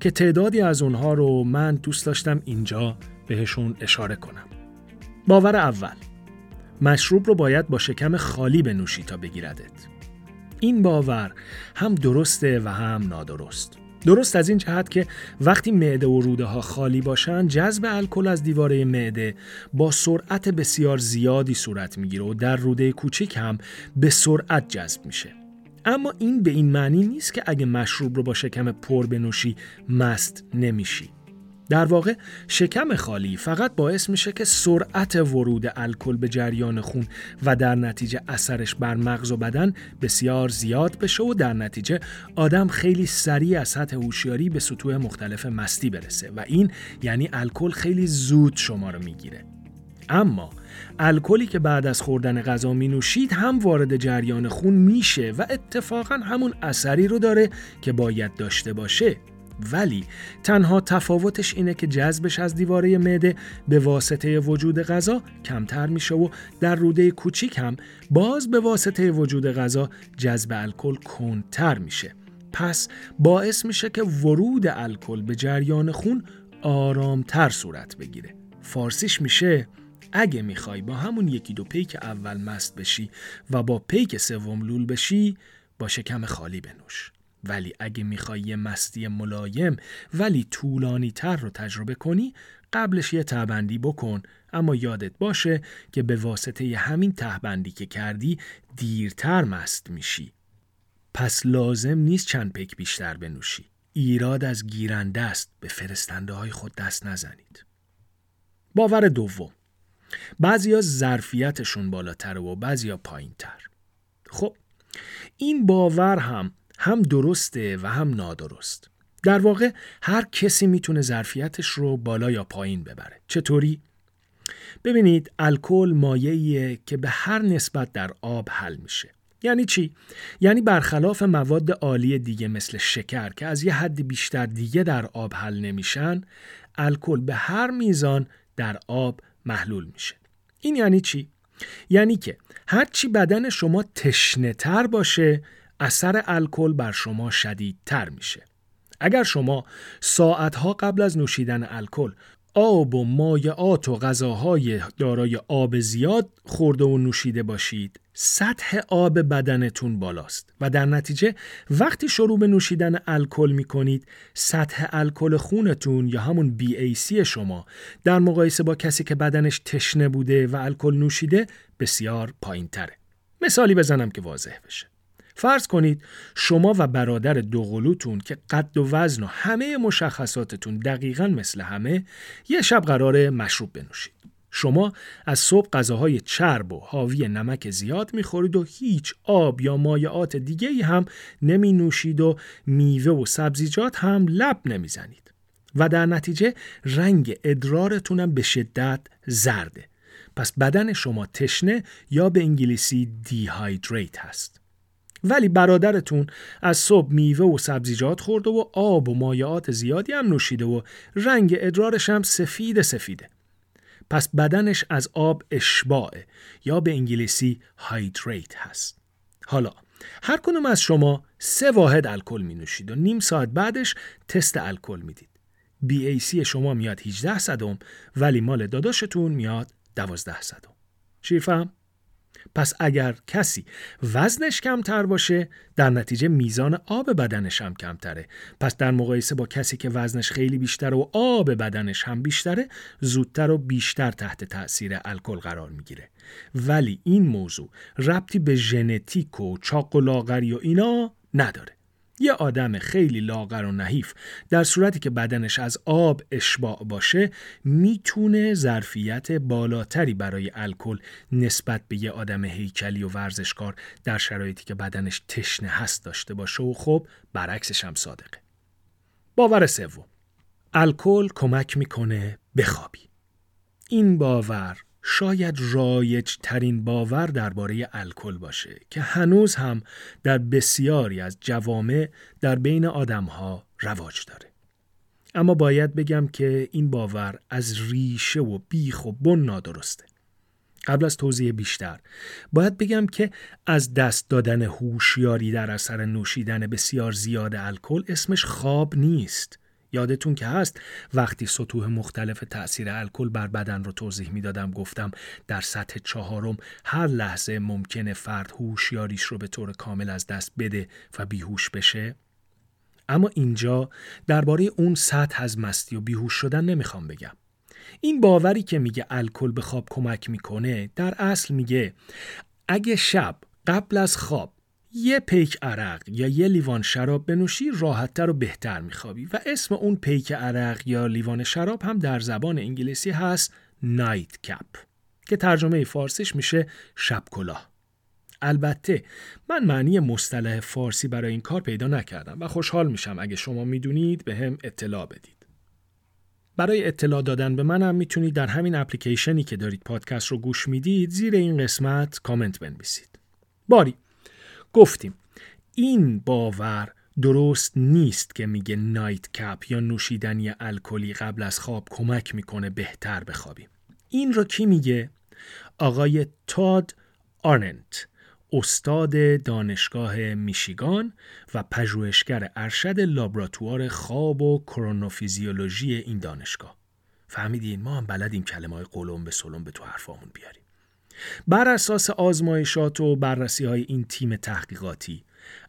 S1: که تعدادی از اونها رو من دوست داشتم اینجا بهشون اشاره کنم. باور اول مشروب رو باید با شکم خالی بنوشی تا بگیردت. این باور هم درسته و هم نادرست. درست از این جهت که وقتی معده و روده ها خالی باشن جذب الکل از دیواره معده با سرعت بسیار زیادی صورت می‌گیره و در روده کوچیک هم به سرعت جذب میشه. اما این به این معنی نیست که اگه مشروب رو با شکم پر بنوشی مست نمیشی. در واقع شکم خالی فقط باعث میشه که سرعت ورود الکل به جریان خون و در نتیجه اثرش بر مغز و بدن بسیار زیاد بشه و در نتیجه آدم خیلی سریع از سطح هوشیاری به سطوح مختلف مستی برسه و این یعنی الکل خیلی زود شما رو می‌گیره. اما الکلی که بعد از خوردن غذا می نوشید هم وارد جریان خون میشه و اتفاقا همون اثری رو داره که باید داشته باشه. ولی تنها تفاوتش اینه که جذبش از دیواره معده به واسطه وجود غذا کمتر میشه و در روده کوچیک هم باز به واسطه وجود غذا جذب الکل کندتر میشه. پس باعث میشه که ورود الکل به جریان خون آرامتر صورت بگیره. فارسیش میشه اگه می‌خوای با همون یکی دو پیک اول مست بشی و با پیک سوم لول بشی با شکم خالی بنوش. ولی اگه می‌خوای یه مستی ملایم ولی طولانی تر رو تجربه کنی قبلش یه تهبندی بکن. اما یادت باشه که به واسطه همین تهبندی که کردی دیرتر مست میشی. پس لازم نیست چند پیک بیشتر بنوشی. ایراد از گیرنده است. به فرستنده های خود دست نزنید. باور دوم. بعضیا ظرفیتشون بالاتر و بعضیا پایینتر. خب این باور هم هم درسته و هم نادرست. در واقع هر کسی می‌تونه ظرفیتش رو بالا یا پایین ببره. چطوری؟ ببینید الکل مایعیه که به هر نسبت در آب حل میشه. یعنی چی؟ یعنی برخلاف مواد عالی دیگه مثل شکر که از یه حد بیشتر دیگه در آب حل نمیشن الکل به هر میزان در آب محلول میشه. این یعنی چی؟ یعنی که هرچی بدن شما تشنه تر باشه اثر الکل بر شما شدیدتر میشه. اگر شما ساعتها قبل از نوشیدن الکل آب و مایعات و غذاهای دارای آب زیاد خورده و نوشیده باشید سطح آب بدنتون بالاست و در نتیجه وقتی شروع به نوشیدن الکل می کنید سطح الکل خونتون یا همون BAC شما در مقایسه با کسی که بدنش تشنه بوده و الکل نوشیده بسیار پایین تره. مثالی بزنم که واضح بشه. فرض کنید شما و برادر دوقلوتون که قد و وزن و همه مشخصاتتون دقیقا مثل همه یه شب قرار مشروب بنوشید. شما از صبح غذاهای چرب و حاوی نمک زیاد می‌خورید و هیچ آب یا مایعات دیگه هم نمی نوشید و میوه و سبزیجات هم لب نمی‌زنید. و در نتیجه رنگ ادرارتونم به شدت زرده. پس بدن شما تشنه یا به انگلیسی دیهایدریت هست. ولی برادرتون از صبح میوه و سبزیجات خورده و آب و مایعات زیادی هم نوشیده و رنگ ادرارش هم سفید سفیده. پس بدنش از آب اشباعه یا به انگلیسی هایدریت هست. حالا هر کنم از شما سه واحد الکل می نوشید و نیم ساعت بعدش تست الکل می‌دید. BAC شما میاد 18 صدم ولی مال داداشتون میاد 12 صدم. شیرفهم؟ پس اگر کسی وزنش کمتر باشه در نتیجه میزان آب بدنش هم کمتره. پس در مقایسه با کسی که وزنش خیلی بیشتر و آب بدنش هم بیشتره زودتر و بیشتر تحت تاثیر الکل قرار می‌گیره. ولی این موضوع ربطی به ژنتیک و چاق و لاغری و اینا نداره. یه آدم خیلی لاغر و نحیف در صورتی که بدنش از آب اشباع باشه می‌تونه ظرفیت بالاتری برای الکل نسبت به یه آدم هیکلی و ورزشکار در شرایطی که بدنش تشنه هست داشته باشه و خب برعکسش هم صادقه. باور سوم الکل کمک می‌کنه بخوابی. این باور شاید رایج ترین باور درباره الکل باشه که هنوز هم در بسیاری از جوامع در بین آدمها رواج داره. اما باید بگم که این باور از ریشه و بیخ و بن نادرسته. قبل از توضیح بیشتر باید بگم که از دست دادن هوشیاری در اثر نوشیدن بسیار زیاد الکل اسمش خواب نیست یادتون که هست وقتی سطوح مختلف تاثیر الکل بر بدن رو توضیح می‌دادم گفتم در سطح چهارم هر لحظه ممکنه فرد هوشیاریش رو به طور کامل از دست بده و بیهوش بشه اما اینجا درباره اون سطح از مستی و بیهوش شدن نمی‌خوام بگم. این باوری که میگه الکل به خواب کمک می‌کنه در اصل میگه اگه شب قبل از خواب یه پیک عرق یا یه لیوان شراب بنوشی راحتتر و بهتر میخوابی و اسم اون پیک عرق یا لیوان شراب هم در زبان انگلیسی هست نایت کپ که ترجمه فارسیش میشه شب کلاه البته من معنی مصطلح فارسی برای این کار پیدا نکردم و خوشحال میشم اگه شما می‌دونید به هم اطلاع بدید. برای اطلاع دادن به منم می‌تونید در همین اپلیکیشنی که دارید پادکست رو گوش می‌دید زیر این قسمت کامنت بنویسید. باری گفتیم این باور درست نیست که میگه نایت کپ یا نوشیدنی الکلی قبل از خواب کمک می‌کنه بهتر بخوابیم. این رو کی میگه؟ آقای تاد آرنت استاد دانشگاه میشیگان و پژوهشگر ارشد لابراتوار خواب و کرونوفیزیولوژی این دانشگاه فهمیدین ما هم بلدیم کلمه های قلم به سلم به تو حرفامون بیاریم بر اساس آزمایشات و بررسی های این تیم تحقیقاتی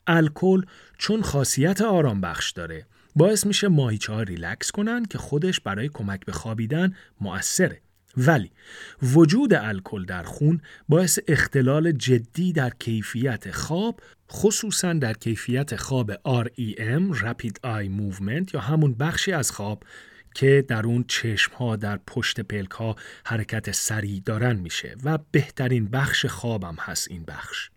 S1: الکل چون خاصیت آرام بخش داره باعث میشه ماهیچه ها ریلکس کنن که خودش برای کمک به خوابیدن مؤثره ولی وجود الکل در خون باعث اختلال جدی در کیفیت خواب خصوصا در کیفیت خواب REM Rapid Eye Movement یا همون بخشی از خواب که در اون چشم ها در پشت پلک ها حرکت سریع دارن میشه و بهترین بخش خوابم هست این بخش.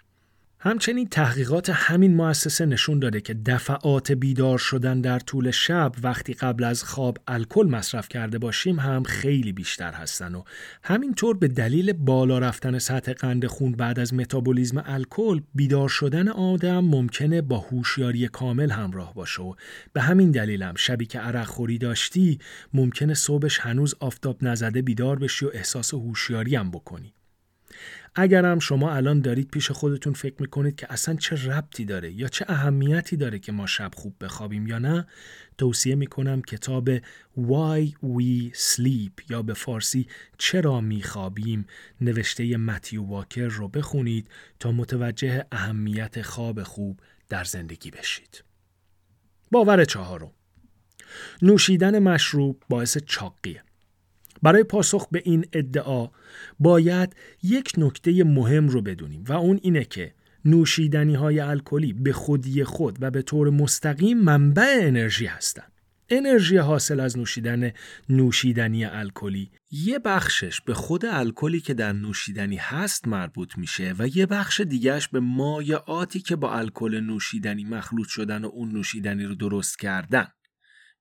S1: همچنین تحقیقات همین مؤسسه نشون داده که دفعات بیدار شدن در طول شب وقتی قبل از خواب الکل مصرف کرده باشیم هم خیلی بیشتر هستن و همینطور به دلیل بالا رفتن سطح قند خون بعد از متابولیزم الکل بیدار شدن آدم ممکنه با هوشیاری کامل همراه باشه و به همین دلیل هم شبی که عرق خوری داشتی ممکنه صبحش هنوز آفتاب نزده بیدار بشی و احساس هوشیاری هم بکنی. اگرم شما الان دارید پیش خودتون فکر می‌کنید که اصلا چه ربطی داره یا چه اهمیتی داره که ما شب خوب بخوابیم یا نه توصیه می‌کنم کتاب Why We Sleep یا به فارسی چرا میخوابیم نوشته متیو واکر رو بخونید تا متوجه اهمیت خواب خوب در زندگی بشید. باور چهارم نوشیدن مشروب باعث چاقیه. برای پاسخ به این ادعا باید یک نکته مهم رو بدونیم و اون اینه که نوشیدنی های الکلی به خودی خود و به طور مستقیم منبع انرژی هستند. انرژی حاصل از نوشیدن نوشیدنی الکلی یه بخشش به خود الکلی که در نوشیدنی هست مربوط میشه و یه بخش دیگهش به مایعاتی که با الکل نوشیدنی مخلوط شدن و اون نوشیدنی رو درست کردن.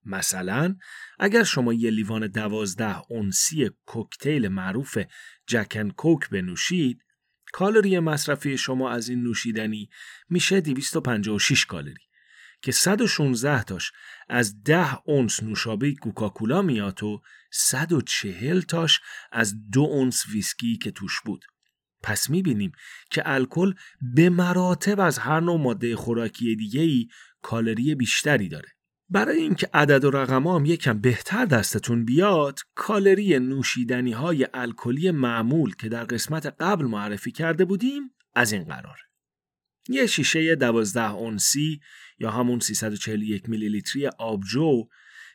S1: مثلا اگر شما یه لیوان دوازده اونسی کوکتیل معروف جکن کوک بنوشید کالری مصرفی شما از این نوشیدنی میشه 256 کالری که 116 تاش از 10 اونس نوشابه کوکاکولا میاد و 140 تاش از دو اونس ویسکی که توش بود. پس می‌بینیم که الکل به مراتب از هر نوع ماده خوراکی دیگه ای کالری بیشتری داره. برای اینکه عدد و رقم هم یکم بهتر دستتون بیاد کالری نوشیدنی های الکلی معمول که در قسمت قبل معرفی کرده بودیم از این قرار یه شیشه 12 اونسی یا همون 341 میلی لیتری آبجو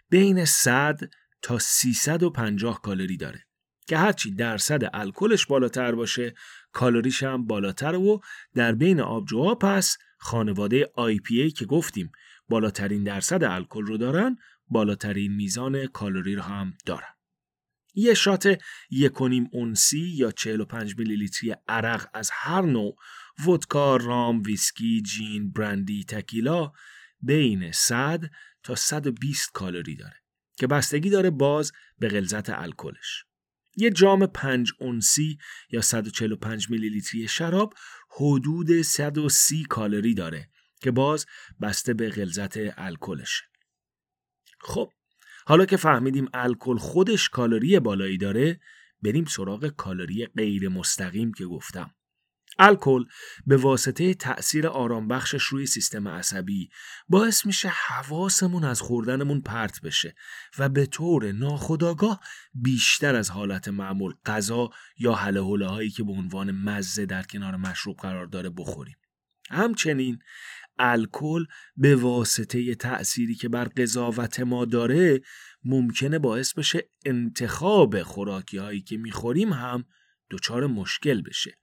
S1: بین 100 تا 350 کالری داره که هرچی درصد الکلش بالاتر باشه کالریش هم بالاتر و در بین آبجوها پس خانواده IPA که گفتیم بالاترین درصد الکل رو دارن بالاترین میزان کالری رو هم دارن یه shot یکونیم اونسی یا 45 میلی لیتری عرق از هر نوع ودکا، رام، ویسکی، جین، برندی، تکیلا بین 100 تا 120 کالری داره که بستگی داره باز به غلظت الکلش. یه جام 5 اونسی یا 145 میلی لیتری شراب حدود 130 کالری داره که باز بسته به غلظت الکلشه خب حالا که فهمیدیم الکل خودش کالری بالایی داره بریم سراغ کالری غیر مستقیم که گفتم. الکل به واسطه تأثیر آرامبخشش روی سیستم عصبی باعث میشه حواسمون از خوردنمون پرت بشه و به طور ناخودآگاه بیشتر از حالت معمول غذا یا حله هایی که به عنوان مزه در کنار مشروب قرار داره بخوریم. همچنین الکل به واسطه تأثیری که بر قضاوت ما داره ممکنه باعث بشه انتخاب خوراکی هایی که می‌خوریم هم دچار مشکل بشه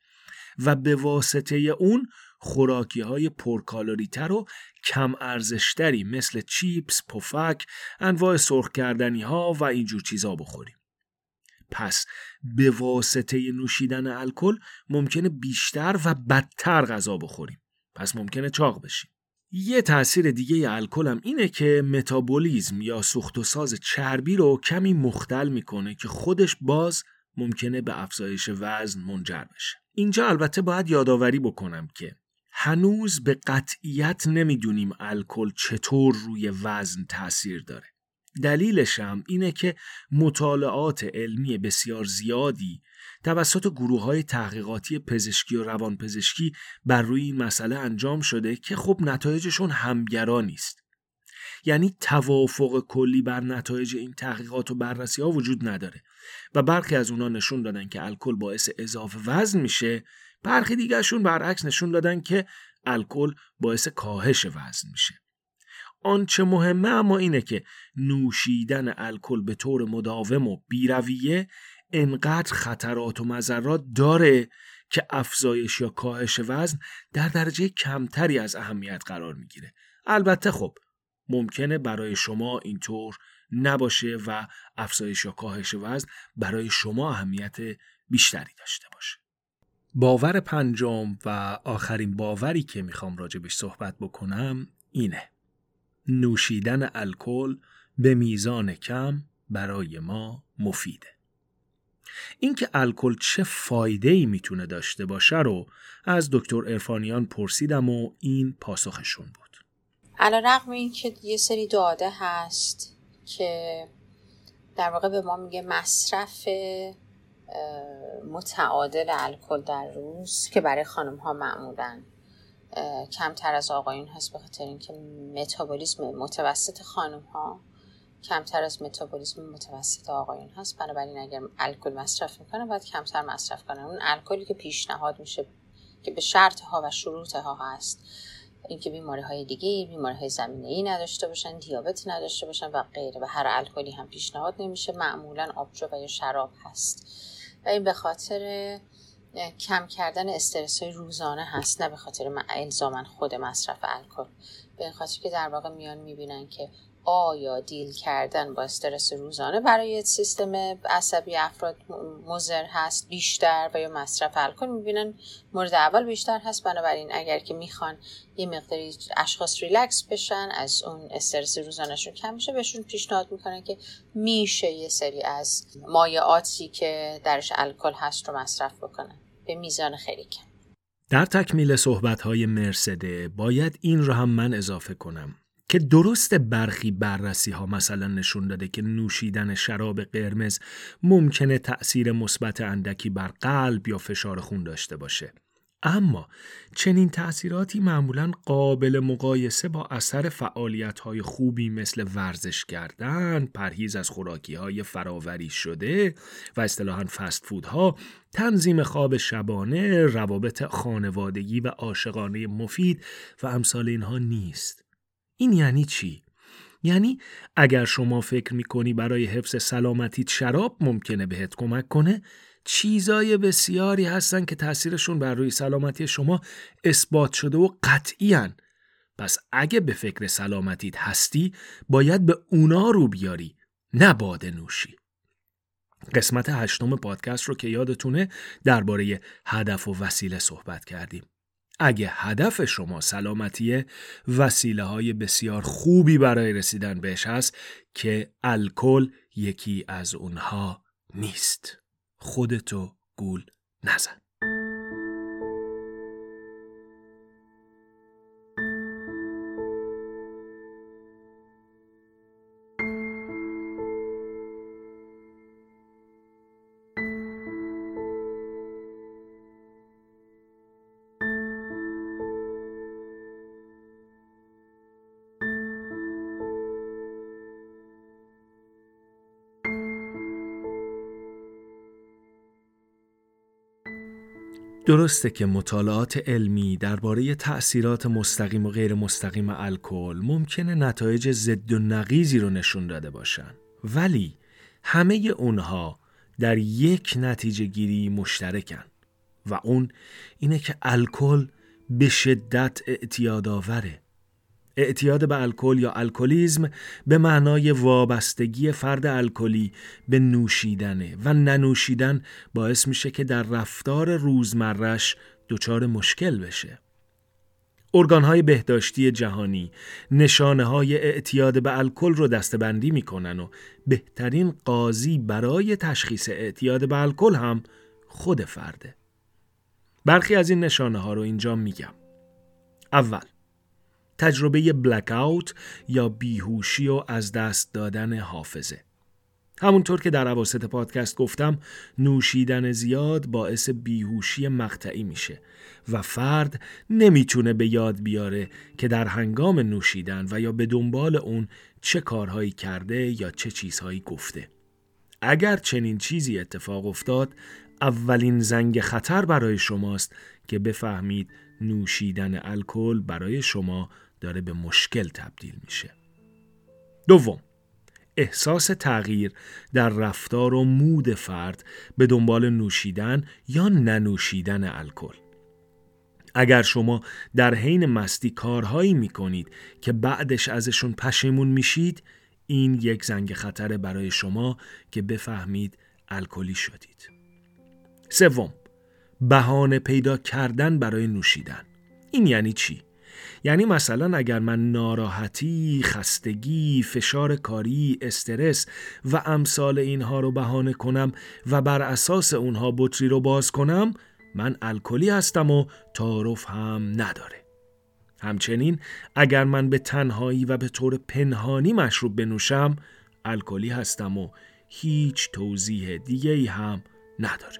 S1: و به واسطه اون خوراکی های پرکالوری تر و کم ارزشتری مثل چیپس، پفک، انواع سرخ کردنی ها و اینجور چیزا بخوریم. پس به واسطه نوشیدن الکل ممکنه بیشتر و بدتر غذا بخوریم. پس ممکنه چاق بشیم. یه تاثیر دیگه الکل هم اینه که متابولیزم یا سوخت و ساز چربی رو کمی مختل می‌کنه که خودش باز ممکنه به افزایش وزن منجر بشه. اینجا البته باید یادآوری بکنم که هنوز به قطعیت نمی‌دونیم الکل چطور روی وزن تاثیر داره. دلیلش هم اینه که مطالعات علمی بسیار زیادی توسط گروه های تحقیقاتی پزشکی و روانپزشکی بر روی این مسئله انجام شده که خب نتایجشون همگرا نیست. یعنی توافق کلی بر نتایج این تحقیقات و بررسی ها وجود نداره و برخی از اونا نشون دادن که الکل باعث اضافه وزن میشه برخی دیگرشون برعکس نشون دادن که الکل باعث کاهش وزن میشه آنچه مهمه اما اینه که نوشیدن الکل به طور مداوم و بیرویه انقدر خطرات و مذرات داره که افزایش یا کاهش وزن در درجه کمتری از اهمیت قرار می‌گیره. البته خب ممکنه برای شما اینطور نباشه و افزایش یا کاهش وزن برای شما اهمیت بیشتری داشته باشه. باور پنجم و آخرین باوری که می‌خوام راجبش صحبت بکنم اینه. نوشیدن الکل به میزان کم برای ما مفیده. اینکه الکل چه فایده ای می‌تونه داشته باشه رو از دکتر ارفانیان پرسیدم و این پاسخشون بود.
S2: علا رقم این که یه سری داده هست که در واقع به ما میگه مصرف متعادل الکل در روز که برای خانم ها معمولا کمتر از آقایون هست به خاطر اینکه متابولیسم متوسط خانم ها کمتر از متابولیسم متوسط آقایون هست. بنابراین اگر الکل مصرف می‌کنه باید کمتر مصرف کنه. اون الکلی که پیشنهاد میشه که به شرط ها و شروط ها هست اینکه بیماری های دیگه بیماری های زمینه ای نداشته باشن دیابت نداشته باشن و غیره. و هر الکلی هم پیشنهاد نمیشه. معمولا آبجو و یا شراب هست. و این به خاطر کم کردن استرس های روزانه هست. نه به خاطر الزامن خود مصرف الکل. به این خاطر که در واقع میان می‌بینن که آیا دیل کردن با استرس روزانه برای سیستم عصبی افراد مزر هست بیشتر و یا مصرف الکل؟ می‌بینن مورد اول بیشتر هست بنابراین اگر که می‌خوان یه مقداری اشخاص ریلکس بشن از اون استرس روزانهشون کم میشه بهشون پیشنهاد می‌کنن که میشه یه سری از مایعاتی که درش الکل هست رو مصرف بکنن. به میزان خیلی کم.
S1: در تکمیل صحبت های مرسده باید این رو هم من اضافه کنم. که درست برخی بررسی ها مثلا نشون داده که نوشیدن شراب قرمز ممکنه تأثیر مثبت اندکی بر قلب یا فشار خون داشته باشه. اما چنین تأثیراتی معمولا قابل مقایسه با اثر فعالیت های خوبی مثل ورزش کردن، پرهیز از خوراکی های فراوری شده و اصطلاحا فست فودها، تنظیم خواب شبانه، روابط خانوادگی و عاشقانه مفید و امثال اینها نیست. این یعنی چی؟ یعنی اگر شما فکر می‌کنی برای حفظ سلامتیت شراب ممکنه بهت کمک کنه چیزای بسیاری هستن که تاثیرشون بر روی سلامتی شما اثبات شده و قطعی پس اگه به فکر سلامتیت هستی باید به اونا رو بیاری نه باده نوشی. قسمت هشتم پادکست رو که یادتونه درباره هدف و وسیله صحبت کردیم. اگه هدف شما سلامتیه وسیله های بسیار خوبی برای رسیدن بهش هست که الکل یکی از اونها نیست. خودتو گول نزن. درسته که مطالعات علمی درباره تأثیرات مستقیم و غیر مستقیم الکل ممکنه نتایج ضد و نقیزی رو نشون داده باشن. ولی همه اونها در یک نتیجه گیری مشترکن و اون اینه که الکل به شدت اعتیاد آوره اعتیاد به الکل یا الکلیزم به معنای وابستگی فرد الکلی به نوشیدنه و ننوشیدن باعث میشه که در رفتار روزمرش دچار مشکل بشه. ارگانهای بهداشتی جهانی نشانه های اعتیاد به الکل رو دستبندی می‌کنن و بهترین قاضی برای تشخیص اعتیاد به الکل هم خود فرده. برخی از این نشانه ها رو اینجا میگم. اول تجربه بلک یا بیهوشی و از دست دادن حافظه. همونطور که در عواسط پادکست گفتم نوشیدن زیاد باعث بیهوشی مقطعی میشه و فرد نمی‌تونه به یاد بیاره که در هنگام نوشیدن و یا به دنبال اون چه کارهایی کرده یا چه چیزهایی گفته. اگر چنین چیزی اتفاق افتاد اولین زنگ خطر برای شماست که بفهمید نوشیدن الکل برای شما داره به مشکل تبدیل میشه. دوم احساس تغییر در رفتار و مود فرد به دنبال نوشیدن یا ننوشیدن الکل. اگر شما در حین مستی کارهایی می‌کنید که بعدش ازشون پشیمون میشید این یک زنگ خطر برای شما که بفهمید الکلی شدید. سوم بهانه پیدا کردن برای نوشیدن این یعنی چی؟ یعنی مثلا اگر من ناراحتی، خستگی، فشار کاری، استرس و امثال اینها رو بهانه کنم و بر اساس اونها بطری رو باز کنم من الکلی هستم و تعارف هم نداره. همچنین اگر من به تنهایی و به طور پنهانی مشروب بنوشم الکلی هستم و هیچ توضیح دیگه ای هم نداره.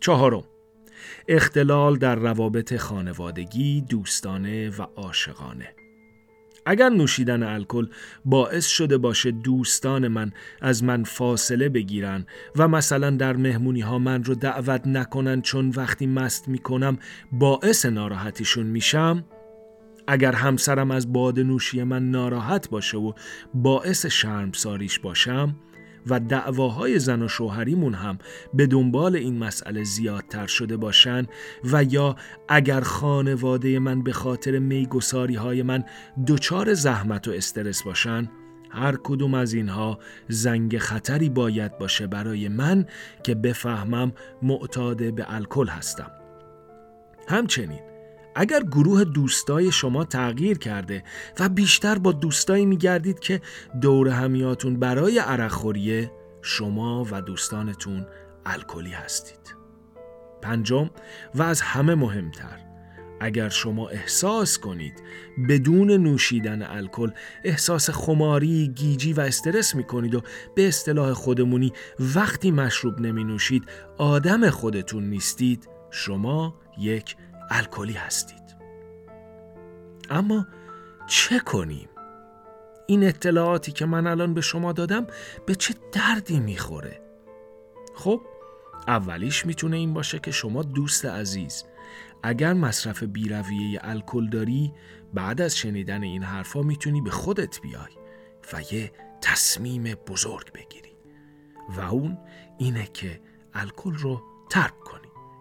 S1: چهارم اختلال در روابط خانوادگی، دوستانه و عاشقانه. اگر نوشیدن الکل باعث شده باشه دوستان من از من فاصله بگیرن و مثلا در مهمونی ها من رو دعوت نکنن چون وقتی مست می‌کنم باعث ناراحتیشون میشم اگر همسرم از باد نوشی من ناراحت باشه و باعث شرمساریش باشم و دعواهای زن و شوهریمون هم به دنبال این مسئله زیادتر شده باشن و یا اگر خانواده من به خاطر میگساری های من دچار زحمت و استرس باشن هر کدوم از اینها زنگ خطری باید باشه برای من که بفهمم معتاد به الکل هستم. همچنین اگر گروه دوستای شما تغییر کرده و بیشتر با دوستایی میگردید که دور همیاتون برای عرقخوریه شما و دوستانتون الکلی هستید. پنجم و از همه مهمتر اگر شما احساس کنید بدون نوشیدن الکل احساس خماری، گیجی و استرس می کنید و به اصطلاح خودمونی وقتی مشروب نمی نوشید آدم خودتون نیستید شما یک الکلی هستید اما چه کنیم؟ این اطلاعاتی که من الان به شما دادم به چه دردی می‌خوره؟ خب اولیش می‌تونه این باشه که شما دوست عزیز اگر مصرف بیرویه الکل داری بعد از شنیدن این حرفا می‌تونی به خودت بیای و یه تصمیم بزرگ بگیری و اون اینه که الکل رو ترک کنی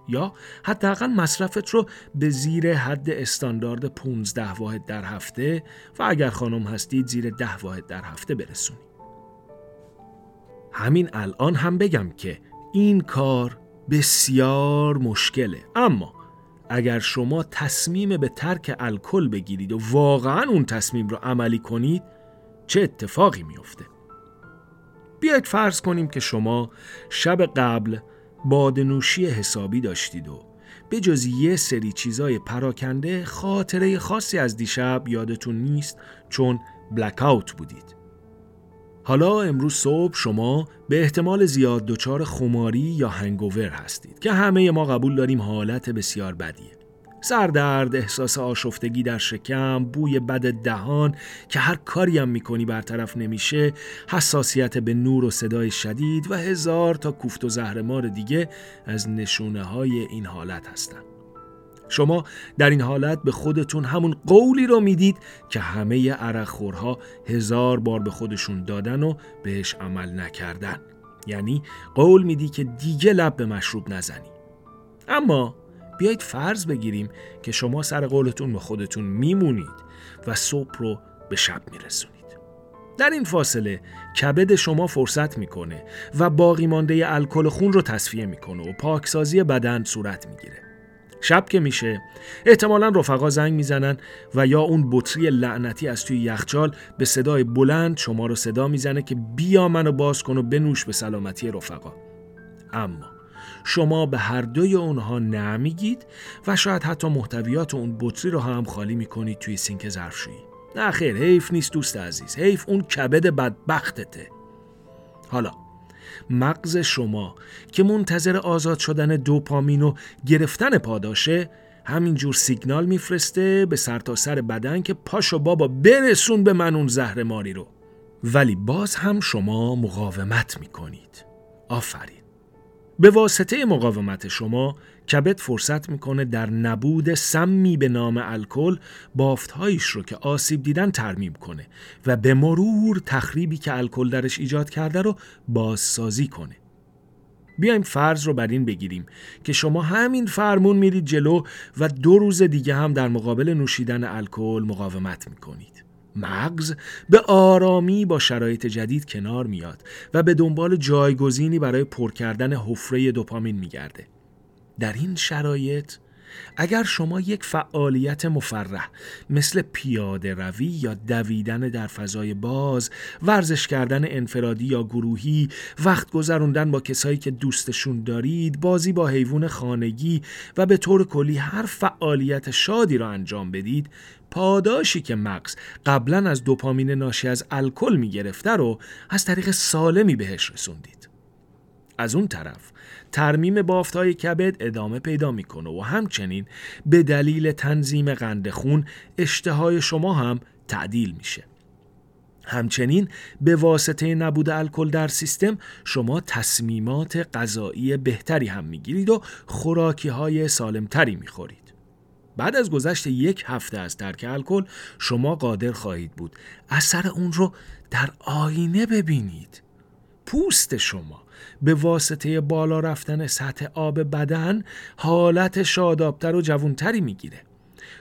S1: یا حداقل مصرفت رو به زیر حد استاندارد 15 واحد در هفته و اگر خانم هستید زیر 10 واحد در هفته برسونید. همین الان هم بگم که این کار بسیار مشکله اما اگر شما تصمیم به ترک الکل بگیرید و واقعا اون تصمیم رو عملی کنید چه اتفاقی میافته بیاید فرض کنیم که شما شب قبل بادنوشی حسابی داشتید و به جز یه سری چیزای پراکنده خاطره خاصی از دیشب یادتون نیست چون بلک بودید. حالا امروز صبح شما به احتمال زیاد دچار خماری یا هنگوور هستید که همه ما قبول داریم حالت بسیار بدیه. سردرد، احساس آشفتگی در شکم، بوی بد دهان که هر کاری هم می‌کنی برطرف نمیشه، حساسیت به نور و صدای شدید و هزار تا کوفت و زهرمار دیگه از نشونه های این حالت هستند. شما در این حالت به خودتون همون قولی رو می‌دید که همه عرقخورها هزار بار به خودشون دادن و بهش عمل نکردن یعنی قول میدی که دیگه لب به مشروب نزنی اما بیایید فرض بگیریم که شما سر قولتون به خودتون میمونید و صبح رو به شب میرسونید. در این فاصله کبد شما فرصت می‌کنه و باقی مانده الکل خون رو تصفیه می‌کنه و پاکسازی بدن صورت می‌گیره. شب که میشه احتمالا رفقا زنگ می‌زنن و یا اون بطری لعنتی از توی یخچال به صدای بلند شما رو صدا می‌زنه که بیا منو باز کن و بنوش به سلامتی رفقا. اما شما به هر دوی اونها نمیگید و شاید حتی محتویات اون بطری رو هم خالی می‌کنید توی سینک ظرفشویی. نه خیر حیف نیست دوست عزیز. حیف اون کبد بدبختته. حالا مغز شما که منتظر آزاد شدن دوپامین و گرفتن پاداشه همینجور سیگنال میفرسته به سرتاسر سر بدن که پاشو بابا برسون به من اون زهر ماری رو. ولی باز هم شما مقاومت می‌کنید. آفرین. به واسطه مقاومت شما کبد فرصت می‌کنه در نبود سمی به نام الکل بافتهایش رو که آسیب دیدن ترمیم کنه و به مرور تخریبی که الکل درش ایجاد کرده رو بازسازی کنه. بیایم فرض رو بر این بگیریم که شما همین فرمون میرید جلو و دو روز دیگه هم در مقابل نوشیدن الکل مقاومت می‌کنید. مغز به آرامی با شرایط جدید کنار میاد و به دنبال جایگزینی برای پر کردن حفره دوپامین میگرده. در این شرایط اگر شما یک فعالیت مفرح مثل پیاده روی یا دویدن در فضای باز، ورزش کردن انفرادی یا گروهی، وقت گذروندن با کسایی که دوستشون دارید، بازی با حیوان خانگی و به طور کلی هر فعالیت شادی را انجام بدید، پاداشی که مغز قبلا از دوپامین ناشی از الکل می گرفته رو از طریق سالمی بهش رسوندید. از اون طرف ترمیم بافتهای کبد ادامه پیدا می‌کنه و همچنین به دلیل تنظیم قند خون اشتهای شما هم تعدیل میشه. همچنین به واسطه نبود الکل در سیستم شما تصمیمات غذایی بهتری هم می‌گیرید و خوراکی های سالمتری می‌خورید. بعد از گذشت یک هفته از ترک الکل شما قادر خواهید بود اثر اون رو در آینه ببینید پوست شما به واسطه بالا رفتن سطح آب بدن حالت شادابتر و جوونتری می‌گیره.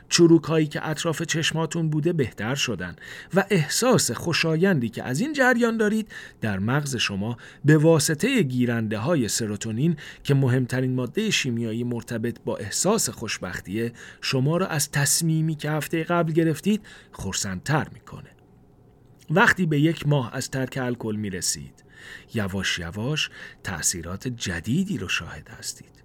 S1: چروک هایی که اطراف چشماتون بوده بهتر شدن و احساس خوشایندی که از این جریان دارید در مغز شما به واسطه گیرنده های سروتونین که مهمترین ماده شیمیایی مرتبط با احساس خوشبختیه شما را از تصمیمی که هفته قبل گرفتید خورسندتر می‌کنه. وقتی به یک ماه از ترک الکل می رسید یواش یواش تأثیرات جدیدی رو شاهد هستید.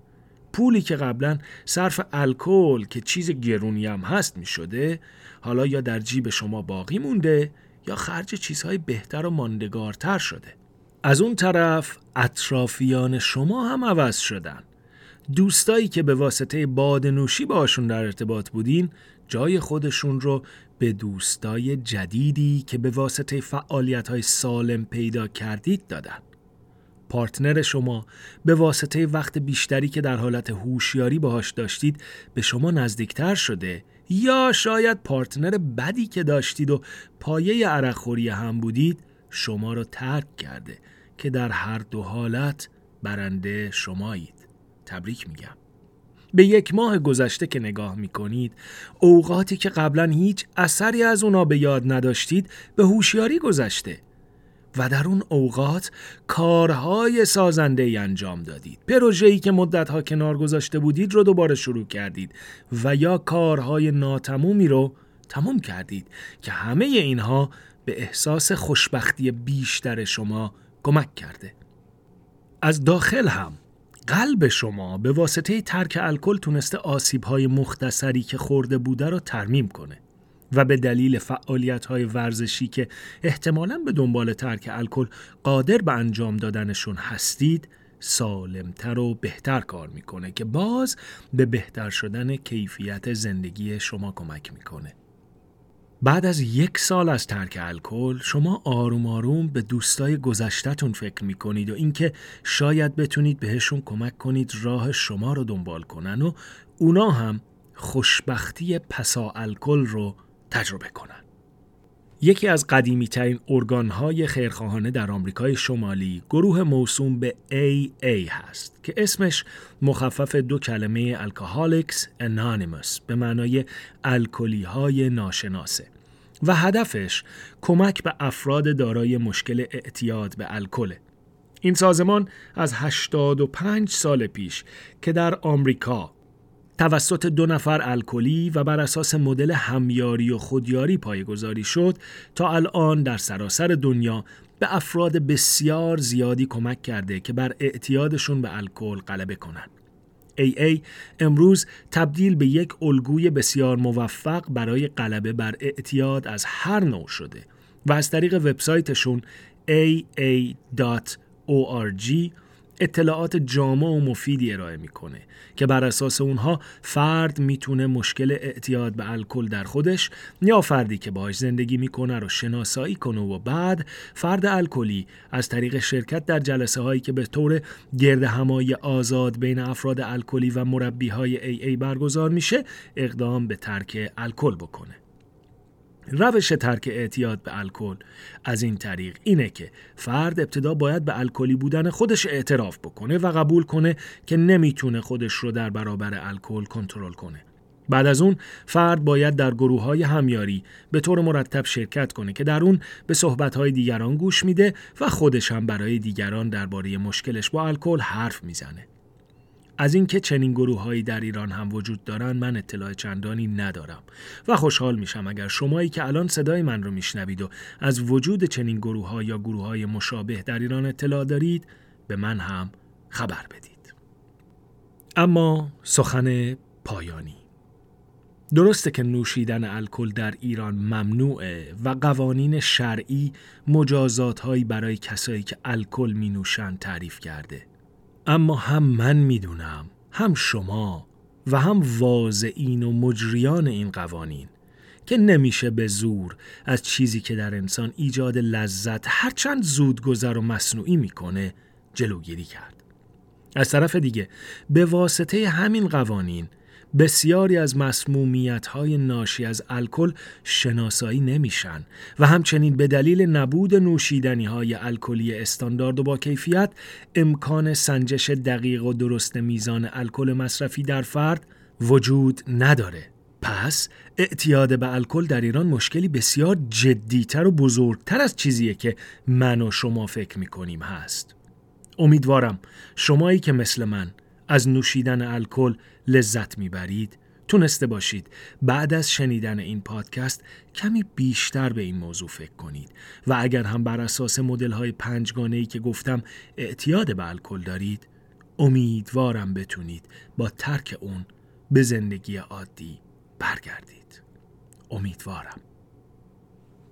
S1: پولی که قبلا صرف الکل که چیز گرونی هم هست می شده حالا یا در جیب شما باقی مونده یا خرج چیزهای بهتر و ماندگارتر شده. از اون طرف اطرافیان شما هم عوض شدن. دوستایی که به واسطه بادنوشی باشون در ارتباط بودین جای خودشون رو به دوستای جدیدی که به واسطه فعالیت های سالم پیدا کردید دادن. پارتنر شما به واسطه وقت بیشتری که در حالت هوشیاری باهاش داشتید به شما نزدیکتر شده یا شاید پارتنر بدی که داشتید و پایه عرقخوری هم بودید شما را ترک کرده که در هر دو حالت برنده شمایید. تبریک میگم. به یک ماه گذشته که نگاه می کنید اوقاتی که قبلا هیچ اثری از اونا به یاد نداشتید به هوشیاری گذشته و در اون اوقات کارهای سازنده ای انجام دادید. پروژه‌ای که مدتها کنار گذاشته بودید رو دوباره شروع کردید و یا کارهای ناتمومی رو تموم کردید که همه اینها به احساس خوشبختی بیشتر شما کمک کرده. از داخل هم قلب شما به واسطه ترک الکل تونسته آسیب‌های مختصری که خورده بوده را ترمیم کنه و به دلیل فعالیت های ورزشی که احتمالا به دنبال ترک الکل قادر به انجام دادنشون هستید سالمتر و بهتر کار می‌کنه که باز به بهتر شدن کیفیت زندگی شما کمک می‌کنه. بعد از یک سال از ترک الکل شما آروم آروم به دوستای گذشتهتون فکر می‌کنید و اینکه شاید بتونید بهشون کمک کنید راه شما رو دنبال کنن و اونا هم خوشبختی پسا الکل رو تجربه کنن. یکی از قدیمی ترین ارگانهای خیرخواهانه در آمریکای شمالی گروه موسوم به AA هست که اسمش مخفف دو کلمه الکاهالیکس انانیموس به معنای الکلی های ناشناسه و هدفش کمک به افراد دارای مشکل اعتیاد به الکل. این سازمان از 85 سال پیش که در آمریکا توسط دو نفر الکلی و بر اساس مدل همیاری و خودیاری پایگذاری شد تا الان در سراسر دنیا به افراد بسیار زیادی کمک کرده که بر اعتیادشون به الکل غلبه کنند. AA امروز تبدیل به یک الگوی بسیار موفق برای غلبه بر اعتیاد از هر نوع شده و از طریق وبسایتشون aa.org اطلاعات جامع و مفیدی ارائه می‌کنه که بر اساس اونها فرد می‌تونه مشکل اعتیاد به الکل در خودش یا فردی که باهاش زندگی می‌کنه رو شناسایی کنه و بعد فرد الکلی از طریق شرکت در جلسه هایی که به طور گرد همای آزاد بین افراد الکلی و مربی های ای ای برگزار میشه اقدام به ترک الکل بکنه. روش ترک اعتیاد به الکل از این طریق اینه که فرد ابتدا باید به الکلی بودن خودش اعتراف بکنه و قبول کنه که نمی‌تونه خودش رو در برابر الکل کنترل کنه. بعد از اون فرد باید در گروه های همیاری به طور مرتب شرکت کنه که در اون به صحبت های دیگران گوش میده و خودش هم برای دیگران درباره مشکلش با الکل حرف می‌زنه. از اینکه چنین گروههایی در ایران هم وجود دارند من اطلاع چندانی ندارم و خوشحال میشم اگر شمایی که الان صدای من رو میشنوید و از وجود چنین گروه ها یا گروه های مشابه در ایران اطلاع دارید به من هم خبر بدید. اما سخن پایانی. درسته که نوشیدن الکل در ایران ممنوعه و قوانین شرعی مجازات برای کسایی که الکل می نوشن تعریف کرده. اما هم من می‌دونم هم شما و هم واضعین و مجریان این قوانین که نمیشه به زور از چیزی که در انسان ایجاد لذت هرچند زودگذر و مصنوعی می‌کنه جلوگیری کرد. از طرف دیگه به واسطه همین قوانین بسیاری از مسمومیت های ناشی از الکل شناسایی نمیشن و همچنین به دلیل نبود نوشیدنی های الکلی استاندارد و با کیفیت امکان سنجش دقیق و درست میزان الکل مصرفی در فرد وجود نداره. پس اعتیاد به الکل در ایران مشکلی بسیار جدیتر و بزرگتر از چیزیه که من و شما فکر می‌کنیم هست. امیدوارم شمایی که مثل من از نوشیدن الکل لذت می‌برید؟ تونسته باشید. بعد از شنیدن این پادکست کمی بیشتر به این موضوع فکر کنید. و اگر هم بر اساس مدل های پنجگانه ای که گفتم اعتیاد به الکل دارید امیدوارم بتونید با ترک اون به زندگی عادی برگردید. امیدوارم.